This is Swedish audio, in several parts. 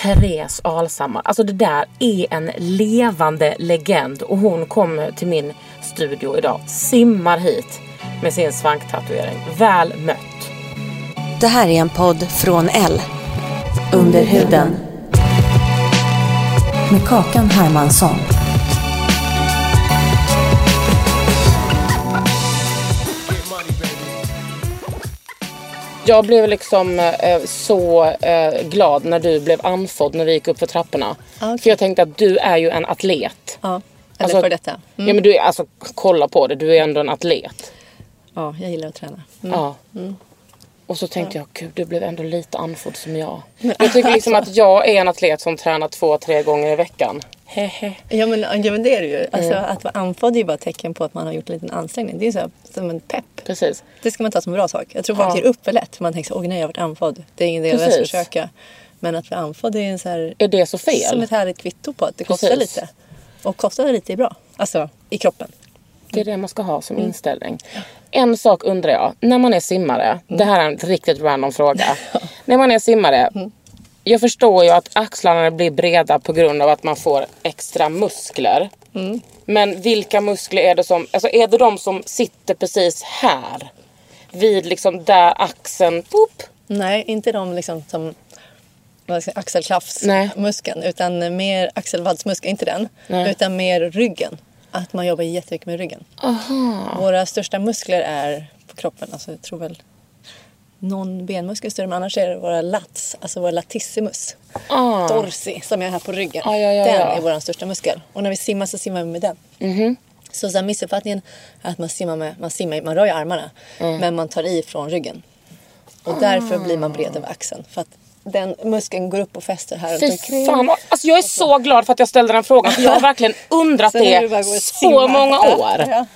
Therese Alshammar. Alltså det där är en levande legend och hon kommer till min studio idag. Simmar hit med sin svanktatuering. Väl mött. Det här är en podd från L. Under huden. Med Kakan Hermansson. Jag blev liksom eh, så eh, glad när du blev andfådd när vi gick upp för trapporna. okej. För jag tänkte att du är ju en atlet. Ja, eller Alltså- för detta. Mm. Ja men du är, alltså kolla på det, du är ändå en atlet. Ja, jag gillar att träna. Mm. Ja. Och så tänkte jag, gud du blev ändå lite andfådd som jag. Men Jag tycker liksom alltså- att jag är en atlet som tränar två, tre gånger i veckan. Hehe. Ja men, ja men det är det ju. Alltså, Mm. Att vara andfådd är ju bara ett tecken på att man har gjort en liten ansträngning. Det är ju så här, som en pepp. Precis. Det ska man ta som en bra sak. Jag tror folk Ja. ger upp för lätt. För man tänker så åh nej jag har varit andfådd. Det är ingen idé att ens Precis. försöka. Men att bli andfådd är en så här, Är det så fel? som ett härligt kvitto på att det kostar Precis. lite. Och kostar lite är bra. Alltså i kroppen. Det är det man ska ha som Mm. inställning. En sak undrar jag. När man är simmare. Mm. Det här är en riktigt random fråga. När man är simmare. Jag förstår ju att axlarna blir breda på grund av att man får extra muskler. Mm. Men vilka muskler är det som... Alltså är det de som sitter precis här? Vid liksom där axeln... Boop, Nej, inte de liksom som axelklaffsmuskeln. Utan mer axelvaddsmuskeln, inte den. Nej. Utan mer ryggen. Att man jobbar jättemycket med ryggen. Våra största muskler är på kroppen. Alltså jag tror väl någon benmuskel större. Men annars är det våra lats, alltså våra latissimus. Ah. Dorsi som är här på ryggen. Ah, ja, ja, den ja. Är vår största muskel. Och när vi simmar så simmar vi med den. Så, så här, missuppfattningen är att man simmar med, man simmar, man rör ju armarna. Mm. Men man tar i från ryggen. Och därför blir man bred över axeln. För att den muskeln går upp och fäster här Fy omkring. fan. Alltså jag är så glad för att jag ställde den frågan. För jag har verkligen undrat det så simma. många år.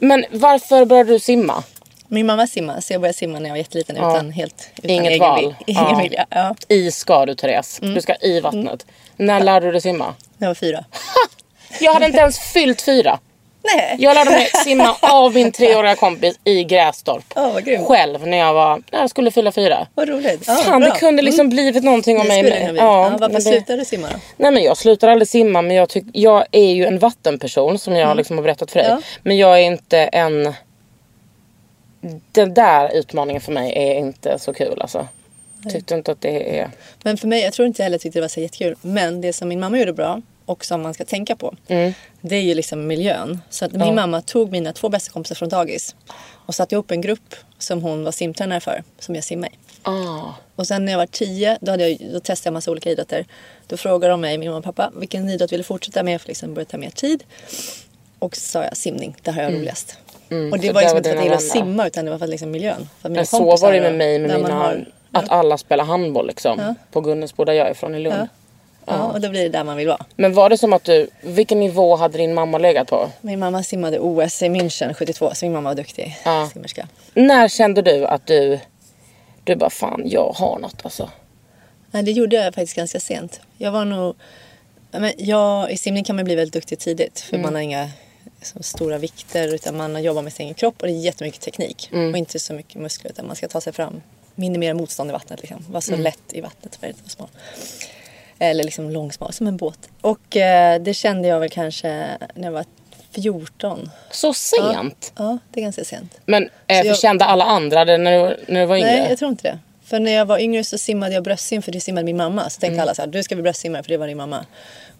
Men varför började du simma? Min mamma simmar så jag började simma när jag var jätteliten Ja. utan helt utan Inget egen val. Ingen Ja. vilja. Ja. I ska du Therese. Mm. Du ska i vattnet. När lärde du dig simma? När jag var fyra. Jag hade inte ens fyllt fyra. Nej. Jag lärde mig simma av min treåriga kompis i Grästorp. Ja, grymt. Själv när jag var, när jag skulle fylla fyra. Vad roligt. Ja, Fan bra. det kunde liksom blivit någonting om Det mig. med- bli. Ja, varför det- slutade du simma då? Nej men jag slutar aldrig simma men jag, tyck, jag är ju en vattenperson som jag liksom har berättat för dig. Mm. Ja. Men jag är inte en... Den där utmaningen för mig är inte så kul alltså. Tyckte inte att det är... Men för mig, jag tror inte heller tyckte det var så jättekul. Men det som min mamma gjorde bra och som man ska tänka på. Det är ju liksom miljön. Så att min mamma tog mina två bästa kompisar från dagis. Och satte ihop en grupp som hon var simtränare för. Som jag simmade i. Ah. Och sen när jag var tio, då, hade jag, då testade jag massa olika idrotter. Då frågade de mig, min mamma och pappa, vilken idrott vill du fortsätta med för att liksom börja ta mer tid. Och så sa jag simning, det har jag roligast. Och det Mm. var liksom inte för att jag gillade att simma utan det var för att liksom miljön. För att mina Men så var det med mig med mina... har- Att alla spelar handboll liksom. På Gunnelsbo där jag är från i Lund. Ja. Ja, och då blir det där man vill vara. Men var det som att du... Vilken nivå hade din mamma legat på? Min mamma simmade OS i München 72, så min mamma var duktig Ja. simmerska. När kände du att du... Du bara fan jag har något alltså. Nej, det gjorde jag faktiskt ganska sent. Jag var nog... ja, Men jag, I simning kan man bli väldigt duktig tidigt. För man har inga så stora vikter utan man jobbar med sin egen kropp och det är jättemycket teknik. Och inte så mycket muskler utan man ska ta sig fram. Minimera motstånd i vattnet liksom. Vara så lätt i vattnet för att vara smal. Eller liksom långsmal, som en båt. Och eh, det kände jag väl kanske när jag var 14. Så sent? Ja, det är ganska sent. Men eh, jag- kände alla andra det när du, när du var yngre? Nej, jag tror inte det. För när jag var yngre så simmade jag bröstsim för det simmade min mamma. Så tänkte Mm. alla så här, du ska bli bröstsimare för det var din mamma.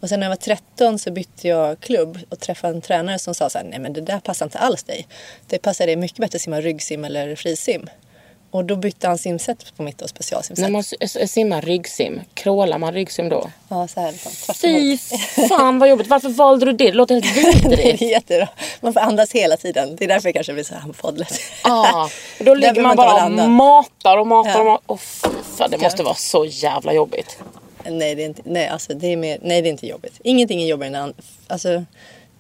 Och sen när jag var 13 så bytte jag klubb och träffade en tränare som sa så här, nej men det där passar inte alls dig. Det passar dig mycket bättre att simma ryggsim eller frisim. Och då bytte han simsätt på mitt och specialsimsätt. När man simmar ryggsim, krålar man ryggsim då? Ja, så här liksom, Fy fan vad jobbigt. Varför valde du det? Det låter helt vidrigt. det är jättebra. Man får andas hela tiden. Det är därför jag kanske blir så här andfåddlet. Ah, då Där ligger man inte bara och matar och matar Ja. och matar. Oh, fan, det måste vara så jävla jobbigt. Nej, det är inte, nej, alltså, det är mer, nej, det är inte jobbigt. Ingenting är jobbigare än alltså,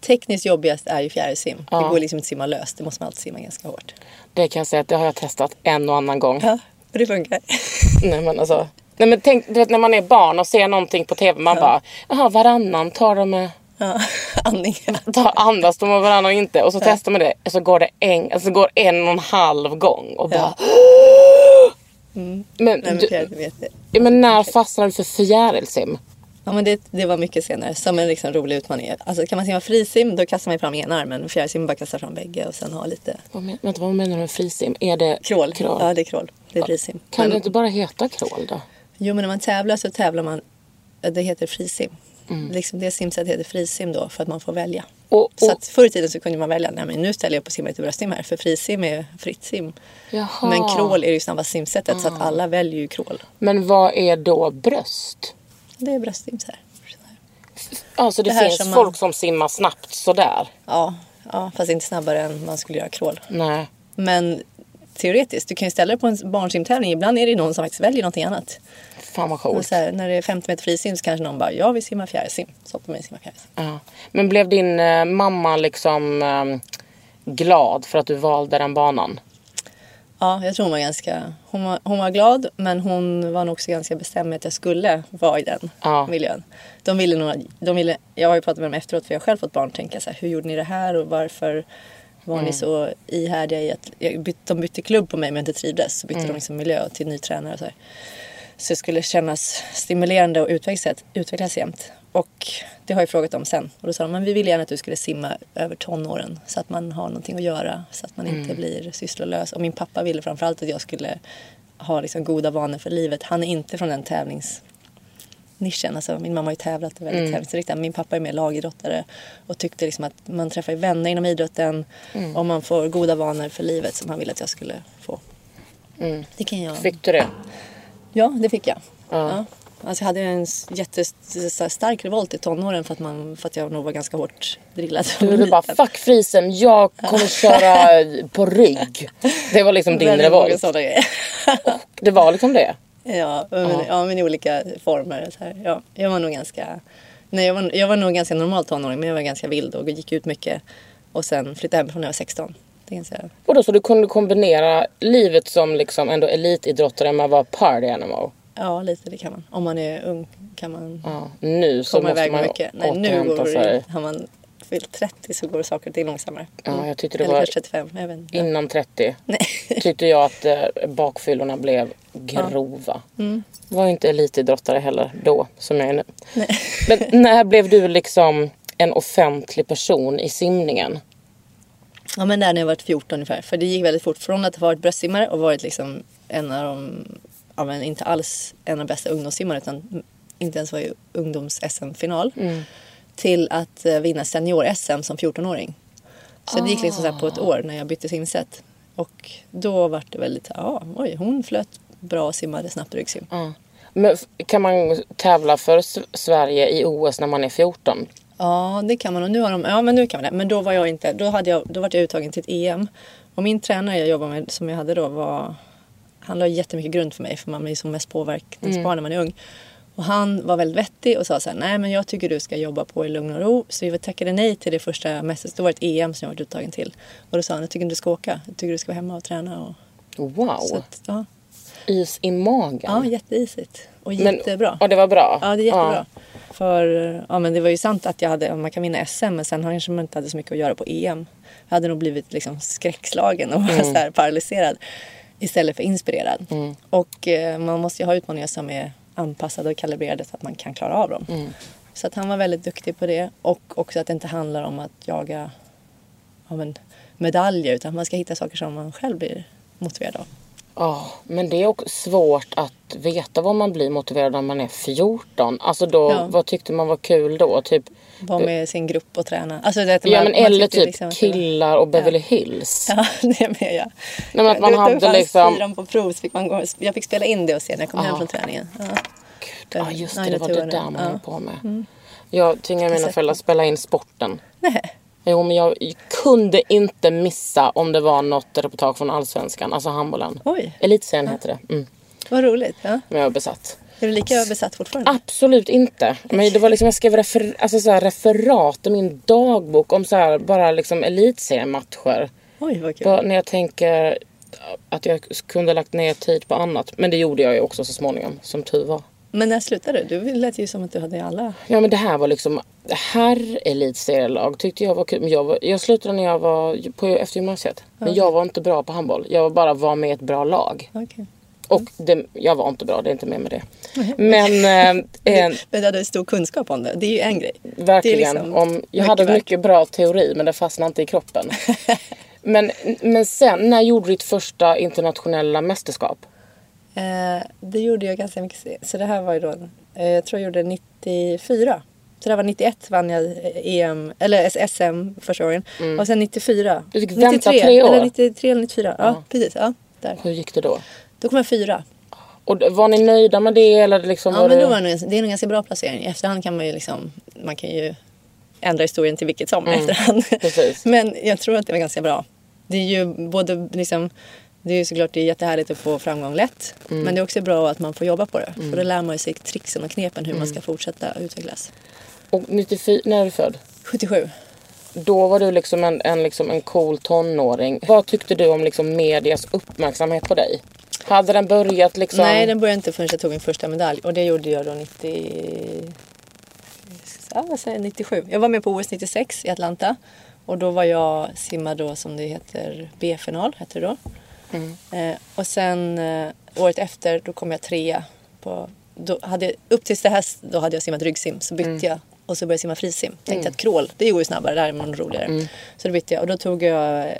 Tekniskt jobbigast är ju fjärilsim. Ja. Det går liksom inte att simma löst. Det måste man alltid simma ganska hårt. Det kan jag säga att det har jag testat en och annan gång. Ja, och det funkar. Nej men alltså. Nej men tänk du vet, när man är barn och ser någonting på tv. Man bara, jaha varannan tar de med Ja, andningen. tar andas de och varannan inte. Och så testar man det och så går det en, alltså går en och en halv gång. Och bara... Men, Nej, men du, vet det. men när fastnade du för fjärilsim? Ja, men det, det var mycket senare. Som en liksom rolig utmaning. Alltså, kan man simma frisim då kastar man fram ena armen. Fjärilsim bara kastar fram bägge och sen ha lite Vad, men, vänta, vad menar du med frisim? Är det krål. krål? Ja, det är krål. Det är frisim. Kan Men- det inte bara heta krål då? Jo, men när man tävlar så tävlar man... Det heter frisim. Mm. Liksom det simsättet heter frisim då för att man får välja. Och, och, Så att förr i tiden så kunde man välja, nej men nu ställer jag och simmar lite bröstsim här för frisim är fritt sim. jaha. Men crawl är ju snabbast simsättet så att alla väljer ju crawl. Men vad är då bröst? Det är bröstsim så här. Alltså det, Det finns som man- folk som simmar snabbt sådär. Ja, ja, fast inte snabbare än man skulle göra crawl. Nej. Men teoretiskt, du kan ju ställa dig på en barnsimtävling. Ibland är det någon som faktiskt väljer någonting annat. Fan vad coolt. här, när det är 50 meter frisim så kanske någon bara, jag vill simma fjärilsim. Så in och simmar fjärilsim. Ja. Men blev din eh, mamma liksom eh, glad för att du valde den banan? Ja, jag tror hon var ganska... Hon var, hon var glad, men hon var nog också ganska bestämd med att jag skulle vara i den Ja. miljön. De ville nog... De ville, jag har ju pratat med dem efteråt, för jag har själv fått barn. Tänka så här, hur gjorde ni det här och varför var Mm. ni så ihärdiga i att... Jag byt, de bytte klubb på mig, men inte trivdes. Så bytte Mm. de liksom miljö till ny tränare och så här. Så det skulle kännas stimulerande och utvecklas, utvecklas jämt. Och det har jag frågat dem sen. Och då sa de, men vi vill gärna att du skulle simma över tonåren. Så att man har någonting att göra. Så att man inte blir sysslolös. Och min pappa ville framförallt att jag skulle ha liksom goda vanor för livet. Han är inte från den tävlingsnischen. Alltså, min mamma har ju tävlat väldigt tävlingsinriktad. Min pappa är mer lagidrottare. Och tyckte liksom att man träffar vänner inom idrotten. Och man får goda vanor för livet som han ville att jag skulle få. Det kan jag. Fick du det? Ja, det fick jag. Ja. Ja. Alltså jag hade en jättestark revolt i tonåren för att, man, för att jag nog var ganska hårt drillad. Du, du bara fuck frisen, jag kommer köra på rygg. Det var liksom din revolt. Det var liksom det. Ja, men, ja, men i olika former. Så här. Ja, jag var nog ganska... Nej, jag, var, jag var nog ganska normal tonåring men jag var ganska vild och gick ut mycket. Och sen flyttade hemifrån när jag var 16. Det är ganska... Och då så du kunde kombinera livet som liksom ändå elitidrottare med att vara party animal. Ja, lite det kan man. Om man är ung kan man Ja, nu så komma måste iväg man mycket. Nej, nu går det, har man fyllt 30 så går saker och ting långsammare. Ja, jag tyckte det Eller var kanske 35. Jag vet inte. innan 30. Nej. Tyckte jag att eh, bakfyllorna blev grova. Mm. Var inte elitidrottare heller då som jag är nu. Men när blev du liksom en offentlig person i simningen? Ja men där när jag var 14 ungefär. För det gick väldigt fort. Från att ha varit bröstsimmare och varit liksom en av de, ja men inte alls en av de bästa ungdomssimmare utan inte ens var i ungdoms-SM-final. Till att eh, vinna senior-SM som 14-åring. Så det gick liksom så här på ett år när jag bytte simsätt. Och då var det väldigt, ja oj hon flöt bra och simmade snabbt ryggsim. Ja. Men kan man tävla för Sverige i OS när man är 14? Ja, det kan man. Och nu har de, ja, men nu kan man det. Men då var jag inte, då, hade jag, då var jag uttagen till ett EM. Och min tränare jag jobbade med, som jag hade då, var, han la jättemycket grund för mig. För man blir som mest påverkningsbar när man är ung. Och han var väldigt vettig och sa så här, nej men jag tycker du ska jobba på i lugn och ro. Så vi tackade nej till det första mästerskapet. Då var det ett EM som jag var uttagen till. Och då sa han, jag tycker inte du ska åka. Jag tycker du ska vara hemma och träna. Och, Wow! att, ja, Is i magen. ja, jätteisigt. Och Men- jättebra. Ja, det var bra. Ja, det är jättebra. För ja, men det var ju sant att jag hade, man kan vinna SM men sen kanske man inte hade så mycket att göra på EM. Jag hade nog blivit liksom skräckslagen och så här paralyserad istället för inspirerad. Och eh, man måste ju ha utmaningar som är anpassade och kalibrerade så att man kan klara av dem. Så att han var väldigt duktig på det och också att det inte handlar om att jaga ja, medaljer utan man ska hitta saker som man själv blir motiverad av. Ja, men det är också svårt att veta vad man blir motiverad när man är 14. Alltså då, Ja. vad tyckte man var kul då? Typ, Vara med sin grupp och träna. Alltså, det, ja man- men man eller typ liksom killar och Beverly Hills. Ja, det med jag. men att man det, hade det liksom- fyran på prov fick man gå, jag fick spela in det och se när jag kom hem Ja. från träningen. Ja. Ja just det, det var det där man Ja. höll på med. Jag tvingade mina föräldrar att spela in sporten. Nej. Jo men jag kunde inte missa om det var något reportage från Allsvenskan, alltså handbollen. Oj. Elitserien heter det. Mm. Vad roligt. Ja. Men jag var besatt. Är du lika besatt fortfarande? Absolut inte. Men det var liksom, jag skrev refer, alltså så här, referat i min dagbok om så här, bara liksom elitseriematcher. Oj, vad kul. Bara När jag tänker att jag kunde lagt ner tid på annat. Men det gjorde jag ju också så småningom, som tur var. Men när slutade du? Du lät ju som att du hade alla. Ja men det här var liksom herr elitserielag tyckte jag var kul. Men jag, var, jag slutade när jag var på, efter gymnasiet. Men jag var inte bra på handboll. Jag bara var med i ett bra lag. Okej. Och det, jag var inte bra, det är inte mer med det. Men eh, Men du hade stor kunskap om det. Det är ju en grej. Verkligen. liksom om, jag hade värt. mycket bra teori men det fastnade inte i kroppen. men, men sen, när gjorde du ditt första internationella mästerskap? Eh, det gjorde jag ganska mycket. Så det här var ju då, eh, jag tror jag gjorde 94. Så det här var 91 vann jag eh, EM, eller SM första gången. Och sen 94. Mm. Du fick vänta tre år. Eller 93 eller 94. Ja, precis. Ja, där. Hur gick det då? Då kom jag fyra. Och var ni nöjda med det eller liksom Ja, var men det... då var det, nog- det är en ganska bra placering. I efterhand kan man ju liksom, man kan ju ändra historien till vilket som i efterhand. Mm. precis. Men jag tror att det var ganska bra. Det är ju både liksom, det är ju såklart det är jättehärligt att få framgång lätt. Mm. Men det är också bra att man får jobba på det. För då lär man sig tricksen och knepen hur man Mm. ska fortsätta utvecklas. Och 94, när är du född? 77. Då var du liksom en, en, liksom en cool tonåring. Vad tyckte du om liksom medias uppmärksamhet på dig? Hade den börjat liksom... Nej, den började inte förrän jag tog min första medalj. Och det gjorde jag då 90... Ja, vad säger jag? 97. Jag var med på OS 96 i Atlanta. Och då var jag simmad då som det heter B-final, hette det då. Eh, och sen eh, året efter då kom jag trea. På, då hade, jag- upp tills det här då hade jag simmat ryggsim. Så bytte jag och så började jag simma frisim. Tänkte att crawl, det går ju snabbare, där är man roligare. Så då bytte jag och då tog jag eh,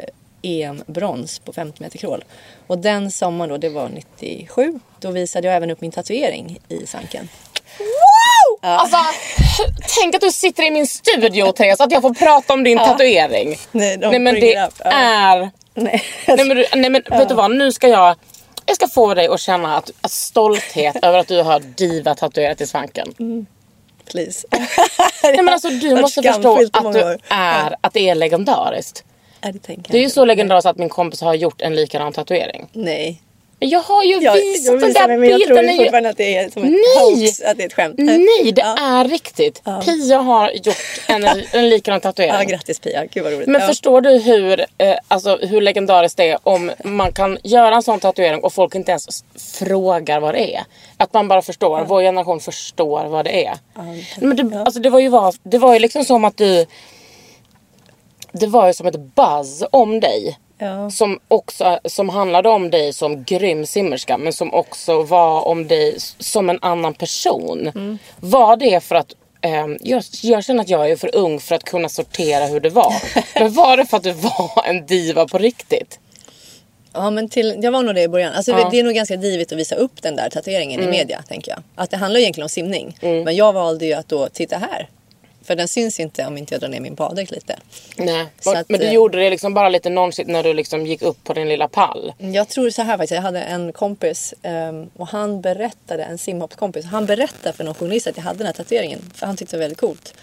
EM-brons på 50 meter crawl. Och den sommaren då, det var 97, då visade jag även upp min tatuering i sanken. Alltså, tänk att du sitter i min studio Therese, att jag får prata om din tatuering. Nej, Nej men det. Ja. är... Nej. Nej men, du, nej, men vet du vad, nu ska jag... Jag ska få dig att känna att, att stolthet över att du har diva tatuerat i svanken. Please. Nej men alltså du måste förstå att, du är, att det är legendariskt. Ja, det Det är ju så legendariskt att min kompis har gjort en likadan tatuering. Nej. Jag har ju Jag, visat den där mig, men jag tror bilden. är ju- fortfarande att det är som ett Nej! hoax, att det är ett skämt. Nej, det Ja. är riktigt. Pia har gjort en, en likadan tatuering. Ja, grattis Pia, gud vad roligt. Men ja. förstår du hur, eh, alltså, hur legendariskt det är om man kan göra en sån tatuering och folk inte ens frågar vad det är. Att man bara förstår, vår generation förstår vad det är. Men det, alltså, det, var ju var, det var ju liksom som att du... Det var ju som ett buzz om dig. Ja. Som, också, som handlade om dig som grym simmerska men som också var om dig som en annan person. Mm. Var det för att ehm, jag, jag känner att jag är för ung för att kunna sortera hur det var. men var det för att du var en diva på riktigt? Ja, men till, jag var nog det i början. Alltså, Ja. Mm. Det är nog ganska divigt att visa upp den där tatueringen i media, tänker jag. Att det handlar egentligen om simning. Men jag valde ju att då titta här. För den syns inte om inte jag drar ner min baddräkt lite. Nej. Så att, men du eh, gjorde det liksom bara lite nonchalant när du liksom gick upp på din lilla pall. Jag tror så här faktiskt. Jag hade en kompis ehm, och han berättade, en simhoppskompis. Han berättade för någon journalist att jag hade den här tatueringen. För han tyckte det var väldigt coolt.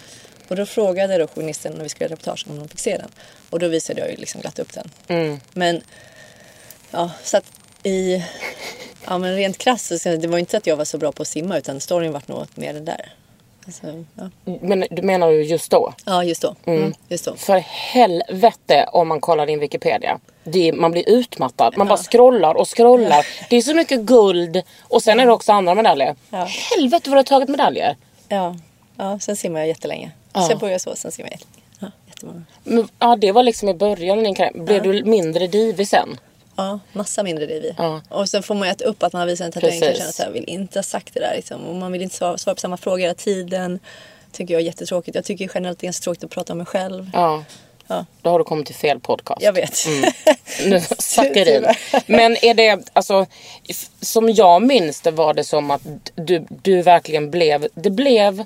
Och då frågade då journalisten när vi skulle göra reportage om de fick se den. Och då visade jag ju liksom glatt upp den. Mm. Men ja, så att i ja, men rent krasst så det var inte att jag var så bra på att simma utan storyn vart nog mer den där. Alltså, ja. Men du menar ju just då? ja, just då. Mm, just då. För helvete om man kollar din Wikipedia. Det man blir utmattad. Man bara scrollar och scrollar. Det är så mycket guld. Och sen är det också andra medaljer. Ja. Helvete vad du har tagit medaljer. Ja, ja, sen simmar jag jättelänge. Ja. Så jag började så, sen simmar jag jättelänge. Ja, jättemånga. Men, ja, det var liksom i början av din karriär. Blev du mindre divig sen? Ja, massa mindre driv Ja. Och sen får man ju äta upp att man har visat en tatuering. Precis. Kanske att jag vill inte ha sagt det där. Liksom. Och man vill inte svara, svara på samma frågor hela tiden. Tycker jag är jättetråkigt. Jag tycker generellt det är ganska tråkigt att prata om mig själv. Ja. Ja. Då har du kommit till fel podcast. Jag vet. Nu Sackarin. Men är det, alltså, som jag minns det var det som att du, du verkligen blev, det blev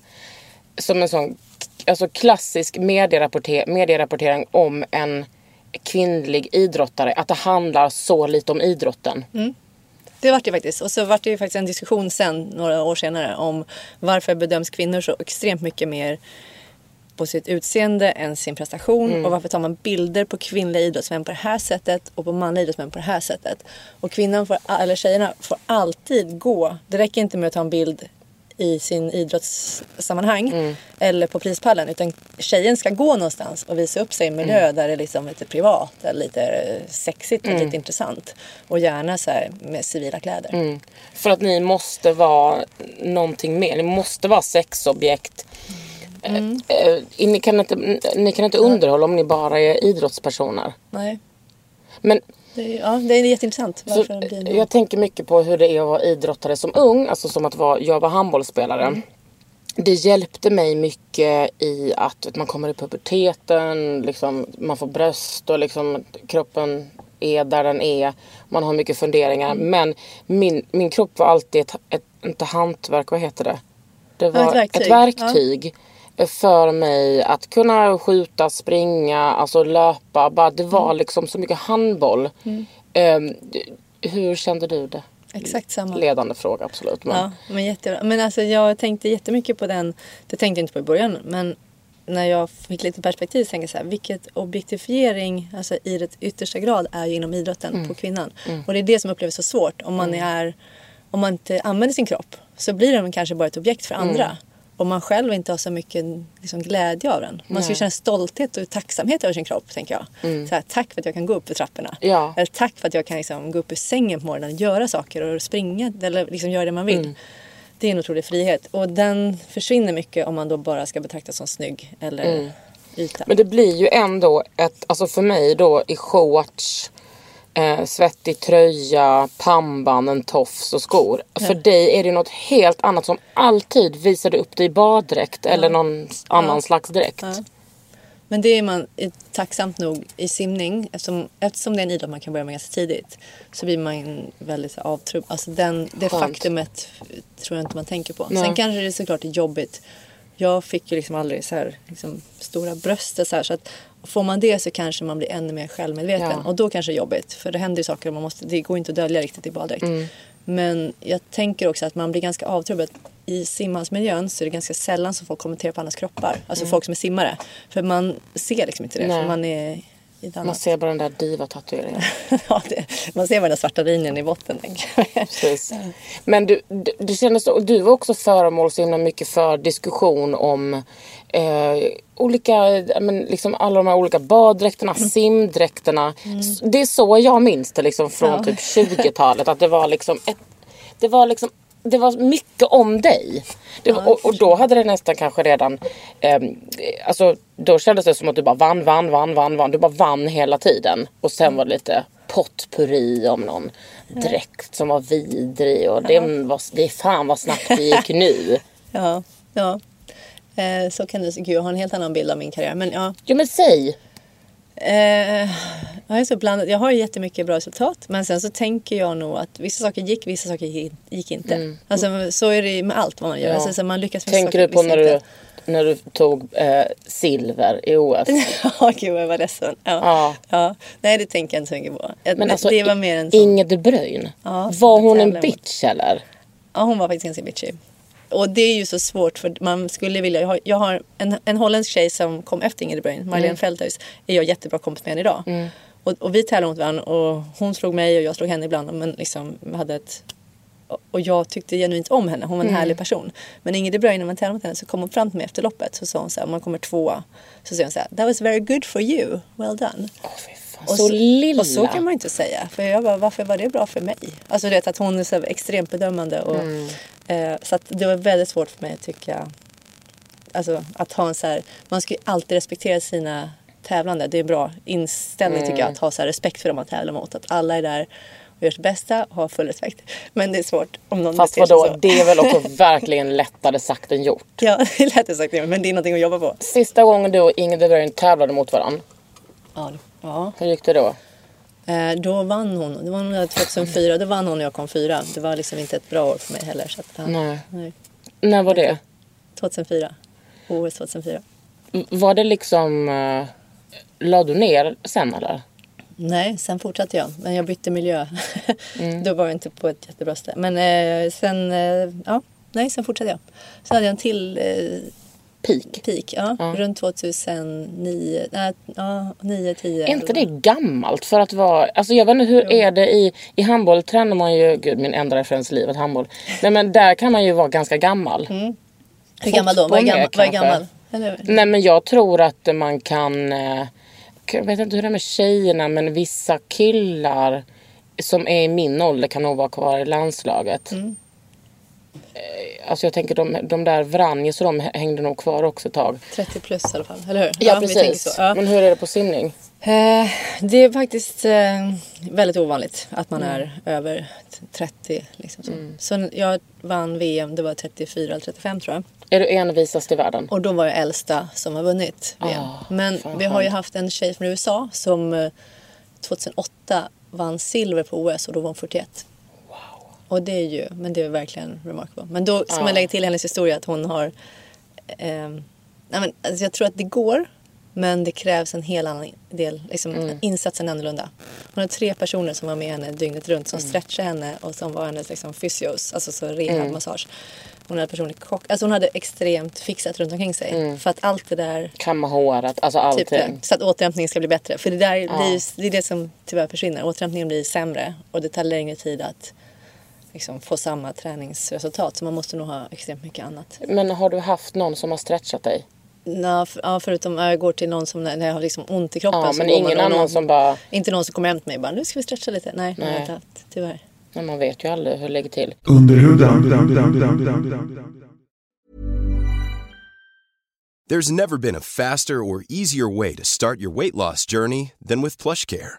som en sån alltså, klassisk medierapporter, medierapportering om en kvinnlig idrottare. Att det handlar så lite om idrotten. Det vart det faktiskt. Och så vart det ju faktiskt en diskussion sen, några år senare, om varför bedöms kvinnor så extremt mycket mer på sitt utseende än sin prestation. Och varför tar man bilder på kvinnliga idrottsmän på det här sättet och på manliga idrottsmän på det här sättet. Och kvinnan, får, eller tjejerna, får alltid gå. Det räcker inte med att ta en bild i sin idrottssammanhang eller på prispallen utan tjejen ska gå någonstans och visa upp sig i en miljö där det är liksom lite privat eller lite sexigt och lite intressant. Och gärna så med civila kläder. Mm. För att ni måste vara någonting mer. Ni måste vara sexobjekt. Mm. Eh, eh, ni, kan inte, ni kan inte underhålla om ni bara är idrottspersoner. Nej. Men Det är, ja, det är jätteintressant. så, Varför det blir jag tänker mycket på hur det är att vara idrottare som ung. Alltså som att vara, jag var handbollsspelare. Mm. Det hjälpte mig mycket i att vet, man kommer i puberteten, liksom, man får bröst och liksom, kroppen är där den är. Man har mycket funderingar. Mm. Men min, min kropp var alltid ett, ett, inte hantverk, vad heter det? Det var ett verktyg. ett verktyg för mig att kunna skjuta, springa, alltså löpa. Bara, det var Mm. liksom så mycket handboll. Ehm, hur kände du det? Exakt samma. Ledande fråga absolut. Men, Ja, men jättebra. Men alltså jag tänkte jättemycket på den. Det tänkte jag inte på i början. Men när jag fick lite perspektiv så tänkte jag så här. Vilket objektifiering alltså i det yttersta grad är ju inom idrotten på kvinnan. Och det är det som upplevs så svårt. Om man, är, om man inte använder sin kropp så blir den kanske bara ett objekt för andra. Om man själv inte har så mycket liksom, glädje av den. Man ska ju känna stolthet och tacksamhet över sin kropp, tänker jag. Så här, tack för att jag kan gå upp för trapporna. Ja. Eller tack för att jag kan liksom, gå upp ur sängen på morgonen och göra saker och springa eller liksom göra det man vill. Det är en otrolig frihet. Och den försvinner mycket om man då bara ska betraktas som snygg eller yta. men det blir ju ändå ett, alltså för mig då i shorts, eh, svettig tröja, pannband, en tofs och skor. För dig är det något helt annat som alltid visade upp dig i baddräkt eller någon annan slags dräkt. Ja. Men det är man tacksamt nog i simning. Eftersom, eftersom det är en idrott man kan börja med ganska tidigt. Så blir man väldigt så här avtrubb. Alltså den, det Skönt. faktumet tror jag inte man tänker på. Nej. Sen kanske det såklart är jobbigt. Jag fick ju liksom aldrig så här, liksom, stora bröst. Så, här, så att får man det så kanske man blir ännu mer självmedveten. Ja. Och då kanske det är jobbigt. För det händer ju saker och man måste, det går inte att dölja riktigt i baddräkt. Mm. Men jag tänker också att man blir ganska avtrubbad. I simhallsmiljön så är det ganska sällan som folk kommenterar på andras kroppar. Alltså folk som är simmare. För man ser liksom inte det. Mm. Nej. För man är Man ser bara den där diva-tatueringen. ja, det, man ser bara den svarta linjen i botten. Precis. Men du, du, det kändes, du var också föremål så himla mycket för diskussion om eh, olika, men liksom alla de här olika baddräkterna, simdräkterna. S- Det är så jag minns det liksom från Ja. typ 20-talet. Att det var liksom ett, det var liksom det var mycket om dig. Det och, och då hade det nästan kanske redan... ehm, alltså, då kändes det som att du bara vann, vann, vann, vann, vann. Du bara vann hela tiden. Och sen var det lite potpurri om någon dräkt som var vidrig. Och det, var, det fan vad snabbt det gick nu. ja, ja. Eh, så kan det Gud, jag har en helt annan bild av min karriär. Men ja, Jo men säg. Eh, jag är så blandad. Jag har ju jättemycket bra resultat. Men sen så tänker jag nog att vissa saker gick, vissa saker gick, inte. Alltså, så är det med allt vad man gör. Mm. Ja. Alltså, så man lyckas med Tänker saker, du på när du, när du tog eh, silver i OS? Ja, gud jag var ledsen. Ja. Ja. Ja. Nej, det tänker jag inte så mycket på. Jag- Men alltså, det var mer en sån... Inge de Bruyne. Ja, var hon en mot. bitch eller? Ja, hon var faktiskt ganska bitchy. Och det är ju så svårt för man skulle vilja... Jag har, jag har en, en holländsk tjej som kom efter Ingrid Bruyne, Marlene Mm. Feldhuis, är jag jättebra kompis med än idag. Och, och vi tävlade mot varandra och hon slog mig och jag slog henne ibland. Men liksom hade ett... och- jag tyckte genuint om henne. Hon var en Mm. härlig person. Men Ingrid Bruyne, när man tävlade mot henne så kom hon fram till mig efter loppet. Så sa hon så här, om man kommer tvåa. Så säger hon så här, that was very good for you. Well done. Fan. Och så, lilla. Och så kan man inte säga. För jag bara, varför var det bra för mig? Alltså du vet att hon är så extremt bedömande. Och, Mm. Eh, så det var väldigt svårt för mig att tycka. Alltså att ha en så här. Man ska ju alltid respektera sina tävlande. Det är en bra inställning tycker jag. Mm. Att ha så respekt för dem man tävlar mot. Att alla är där och gör sitt bästa och har full respekt. Men det är svårt om någon Fast vadå, så. det är väl också verkligen lättare sagt än gjort. Ja, det lät det sagt men det är någonting att jobba på. Sista gången du och de Bruyne tävlade mot varandra. Ja, ja. Hur gick det då? Eh, då vann hon. Det var nog 2004. Då vann hon och jag kom fyra. Det var liksom inte ett bra år för mig heller. Så att, Nej. nej. När var det? 2004. OS 2004. V- Var det liksom... Uh, lade du ner sen eller? Nej, sen fortsatte jag. Men jag bytte miljö. Mm. Då var jag inte på ett jättebra ställe. Men eh, sen, eh, ja, nej, sen fortsatte jag. Sen hade jag en till eh, Peak. peak. Ja, Ja. Runt 2009, nej, ja, 9, 10. Är inte det gammalt för att vara... Alltså jag vet inte, hur är det i... I handboll tränar man ju... Gud, min enda referens i livet, handboll. Nej men där kan man ju vara ganska gammal. Hur gammal då? Vad är med, Vad är gammal? Eller? Nej men jag tror att man kan... eh, Jag vet inte hur det är med tjejerna men vissa killar som är i min ålder kan nog vara kvar i landslaget. Mm. Eh, Alltså jag tänker de, de där Vranjes och de hängde nog kvar också ett tag. 30 plus i alla fall, eller hur? Ja, tänker precis. Ja. Men hur är det på simning? Eh, det är faktiskt eh, väldigt ovanligt att man Mm. är över t- 30. Liksom så. så jag vann VM, det var 34 eller 35 tror jag. Är du envisast i världen? Och då var jag äldsta som har vunnit VM. Ah, Men vi har ju haft en tjej från USA som eh, 2008 vann silver på OS och då var hon 41. Och det är ju, men det är verkligen remarkable. Men då ska Ja. man lägga till hennes historia att hon har, eh, nej men, alltså jag tror att det går. Men det krävs en hel annan del, liksom Mm. insatsen är annorlunda. Hon har tre personer som var med henne dygnet runt som Mm. stretchade henne och som var hennes liksom, fysios, alltså så Mm. rehabmassage. Hon hade personlig kock, alltså hon hade extremt fixat runt omkring sig. Mm. För att allt det där Kamma håret, alltså allting. Typ, så att återhämtningen ska bli bättre. För det, där Ja. det är det som tyvärr försvinner. Återhämtningen blir sämre och det tar längre tid att liksom, få samma träningsresultat. Så man måste nog ha extremt mycket annat. Men har du haft någon som har stretchat dig? Nå, f- ja, förutom jag går till någon som när jag har liksom ont i kroppen. Ja, så men ingen annan någon, som bara... Inte någon som kommer hem till mig och bara nu ska vi stretcha lite. Nej, det har jag Nej. inte haft. Tyvärr. Nej, man vet ju aldrig hur det ligger till. Under huden. There's never been a faster or easier way to start your weight loss journey than with PlushCare.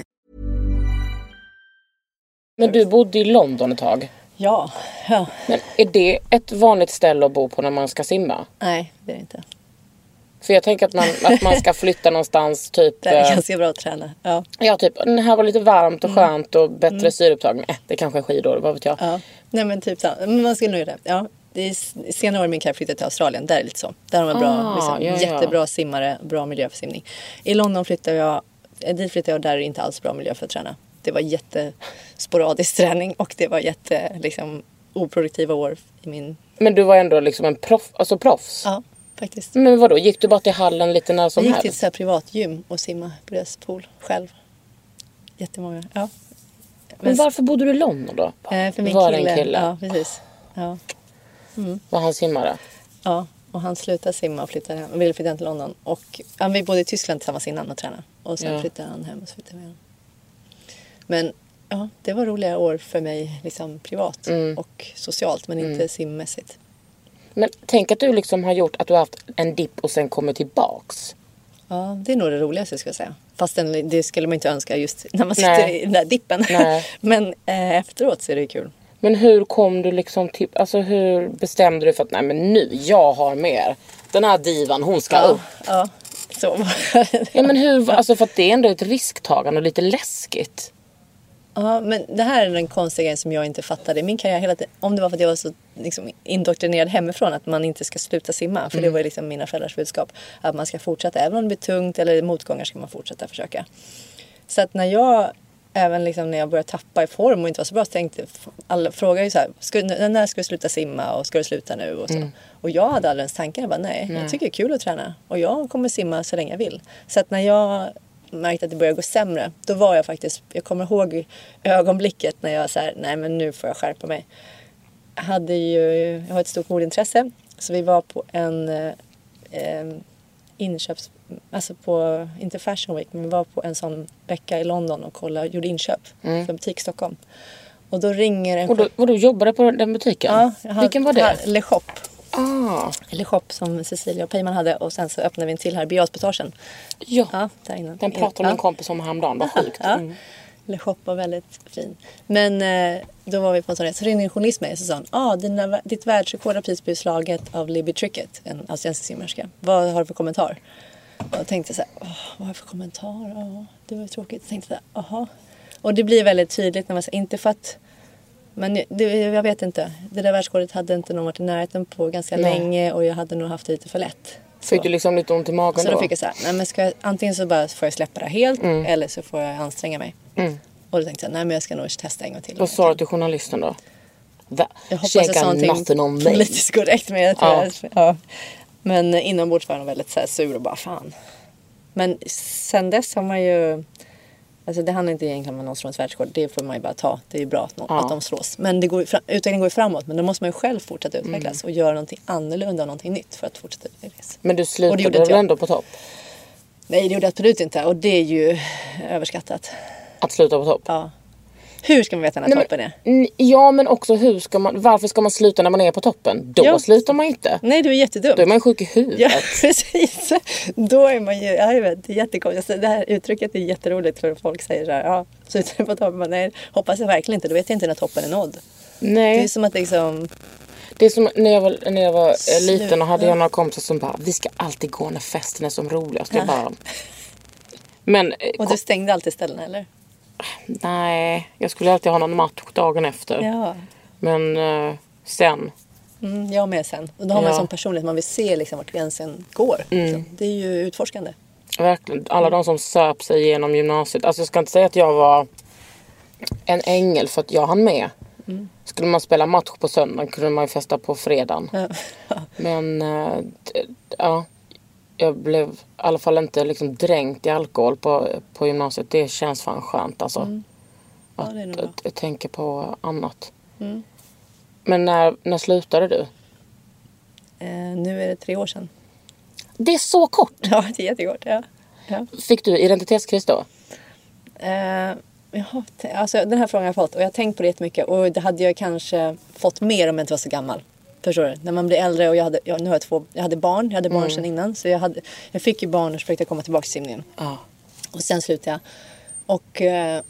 Men du bodde i London ett tag. Ja, ja. Men är det ett vanligt ställe att bo på när man ska simma? Nej, det är det inte. För jag tänker att man, att man ska flytta någonstans typ... Det är eh, ganska bra att träna. Ja. Ja, typ den här var lite varmt och skönt och bättre syreupptagning. Eh, det kanske är skidor, vad vet jag. Ja, nej men typ så. Men man skulle nog göra det. Ja, det är senare år min karriär flyttade till Australien. Där är det lite så. Där har man bra, Ah, liksom, ja, ja. jättebra simmare, bra miljö för simning. I London flyttade jag, eh, dit flyttade jag och där är det inte alls bra miljö för att träna. Det var jättesporadisk träning och det var jätte, liksom, oproduktiva år i min... Men du var ändå liksom en proff, alltså proffs. Ja, faktiskt. Men vadå, gick du bara till hallen lite när som jag gick till ett helst? privatgym och simma på deras pool själv. Jättemånga, ja. Men varför bodde du i London då? Eh, för min var kille. en kille? Ja, precis. Ja. Var han simmare? Ja, och han slutade simma och flyttade hem. Och ville flytta hem till London. Och ja, vi bodde i Tyskland tillsammans innan och tränade. Och sen Ja. flyttade han hem och så flyttade vi hem. Men ja, det var roliga år för mig liksom privat Mm. och socialt. Men inte simmässigt. Men tänk att du liksom har gjort att du har haft en dipp och sen kommit tillbaks. Ja, det är nog det roligaste skulle jag säga. Fast det skulle man inte önska just när man sitter Nej. i den där dippen. Men eh, efteråt så är det kul. Men hur kom du liksom till, alltså hur bestämde du för att nej men nu, jag har mer. Den här divan, hon ska Ja, upp. ja. så Ja men hur, alltså för att det är ändå ett risktagande och lite läskigt. Ja, men det här är den konstiga grejen som jag inte fattade i min karriär hela tiden. Om det var för att jag var så liksom, indoktrinerad hemifrån att man inte ska sluta simma. För det var liksom mina föräldrars budskap. Att man ska fortsätta. Även om det blir tungt eller motgångar ska man fortsätta försöka. Så att när jag även liksom när jag började tappa i form och inte var så bra så tänkte alla frågade ju så här, ska, när ska du sluta simma och ska du sluta nu och så. Mm. Och jag hade aldrig ens tanken, jag bara nej, jag tycker det är kul att träna och jag kommer simma så länge jag vill. Så att när jag märkte att det började gå sämre, då var jag faktiskt, jag kommer ihåg ögonblicket när jag så här, nej men nu får jag skärpa mig. Jag hade ju, jag har ett stort modintresse så vi var på en eh, eh, inköps... Alltså på, inte Fashion Week, men vi var på en sån vecka i London och kollade, gjorde inköp för en butik i Stockholm. Och då ringer en... Och då, och då jobbade på den butiken? Ja, hade- Vilken var det? Le Shop. Ah, Le Shop som Cecilia och Peyman hade och sen så öppnade vi en till här, Biaspotagen. ja. Ja, där inne. Den pratade min kompis om häromdagen, vad sjukt. Ja. Mm. Le Shop var väldigt fin. Men eh, då var vi på en sån resa. Så ringde en journalist mig och sa ah, dina, ditt världsrekord har precis blivit slaget av Libby Trickett, en australiensisk simmerska. Vad har du för kommentar? Och jag tänkte så här, Åh, vad har jag för kommentar? Åh, det var ju tråkigt. Jag tänkte så här, aha. Och det blir väldigt tydligt när man säger, inte för att men det, jag vet inte. Det där världsrekordet hade inte någon varit i närheten på ganska Nej. länge och jag hade nog haft det lite för lätt. Fick du liksom lite ont i magen Så då? då fick jag så här, nej men ska jag, antingen så bara får jag släppa det helt eller så får jag anstränga mig. Och då tänkte jag, nej men jag ska nog testa en gång till. Vad sa du till journalisten då? The, Jag hoppas she jag sa någonting me. politiskt korrekt. Men, jag tror Ja. jag, ja. men inombords var jag nog väldigt så här sur och bara fan. Men sen dess har man ju... Alltså det handlar inte egentligen om någon slår ett världsrekord. Det får man ju bara ta. Det är ju bra att, någon, Ja. att de slås. Men det går, utvecklingen går ju framåt. Men då måste man ju själv fortsätta Mm. utvecklas. Och göra någonting annorlunda och någonting nytt för att fortsätta utvecklas. Men du slutade väl jag. ändå på topp? Nej det gjorde jag absolut inte. Och det är ju överskattat. Att sluta på topp? Ja. Hur ska man veta när Nej, toppen är? Ja men också hur ska man, varför ska man sluta när man är på toppen? Då Ja. slutar man inte. Nej du är jättedum. Då är man sjuk i huvudet. Ja, precis. Då är man ju, ja, jag vet, det är jättekonstigt. Det här uttrycket är jätteroligt för folk säger så här, ja, slutar du på toppen? Nej, hoppas jag verkligen inte. Då vet jag inte när toppen är nådd. Det Nej. är som att liksom, Det är som när jag var, när jag var eh, liten och hade jag några kompisar som bara Vi ska alltid gå när festen är som roligast. Jag bara... Men eh, och du stängde alltid ställena eller? Nej, jag skulle alltid ha någon match dagen efter. Ja. Men eh, sen. Mm, jag med sen. Och då har man Ja. sån personlighet, man vill se liksom vart gränsen går. Mm. Det är ju utforskande. Verkligen. Alla de som söp sig igenom gymnasiet. Alltså jag ska inte säga att jag var en ängel för att jag hann med. Mm. Skulle man spela match på söndagen kunde man ju festa på fredagen. Men eh, ja, jag blev i alla fall inte liksom dränkt i alkohol på, på gymnasiet. Det känns fan skönt alltså. Mm. Ja, bra. Att, att tänka på annat. Mm. Men när, när slutade du? Eh, nu är det tre år sedan. Det är så kort! Ja, det är jättekort. Ja. Ja. Fick du identitetskris då? Eh, t- alltså, den här frågan har jag fått och jag har tänkt på det jättemycket och det hade jag kanske fått mer om jag inte var så gammal. Förstår du? När man blir äldre och jag hade, ja, nu har jag två, jag hade barn, jag hade barn sedan innan så jag, hade, jag fick ju barn och så försökte jag komma tillbaka till simningen. Ja. Och sen slutade jag. Och eh,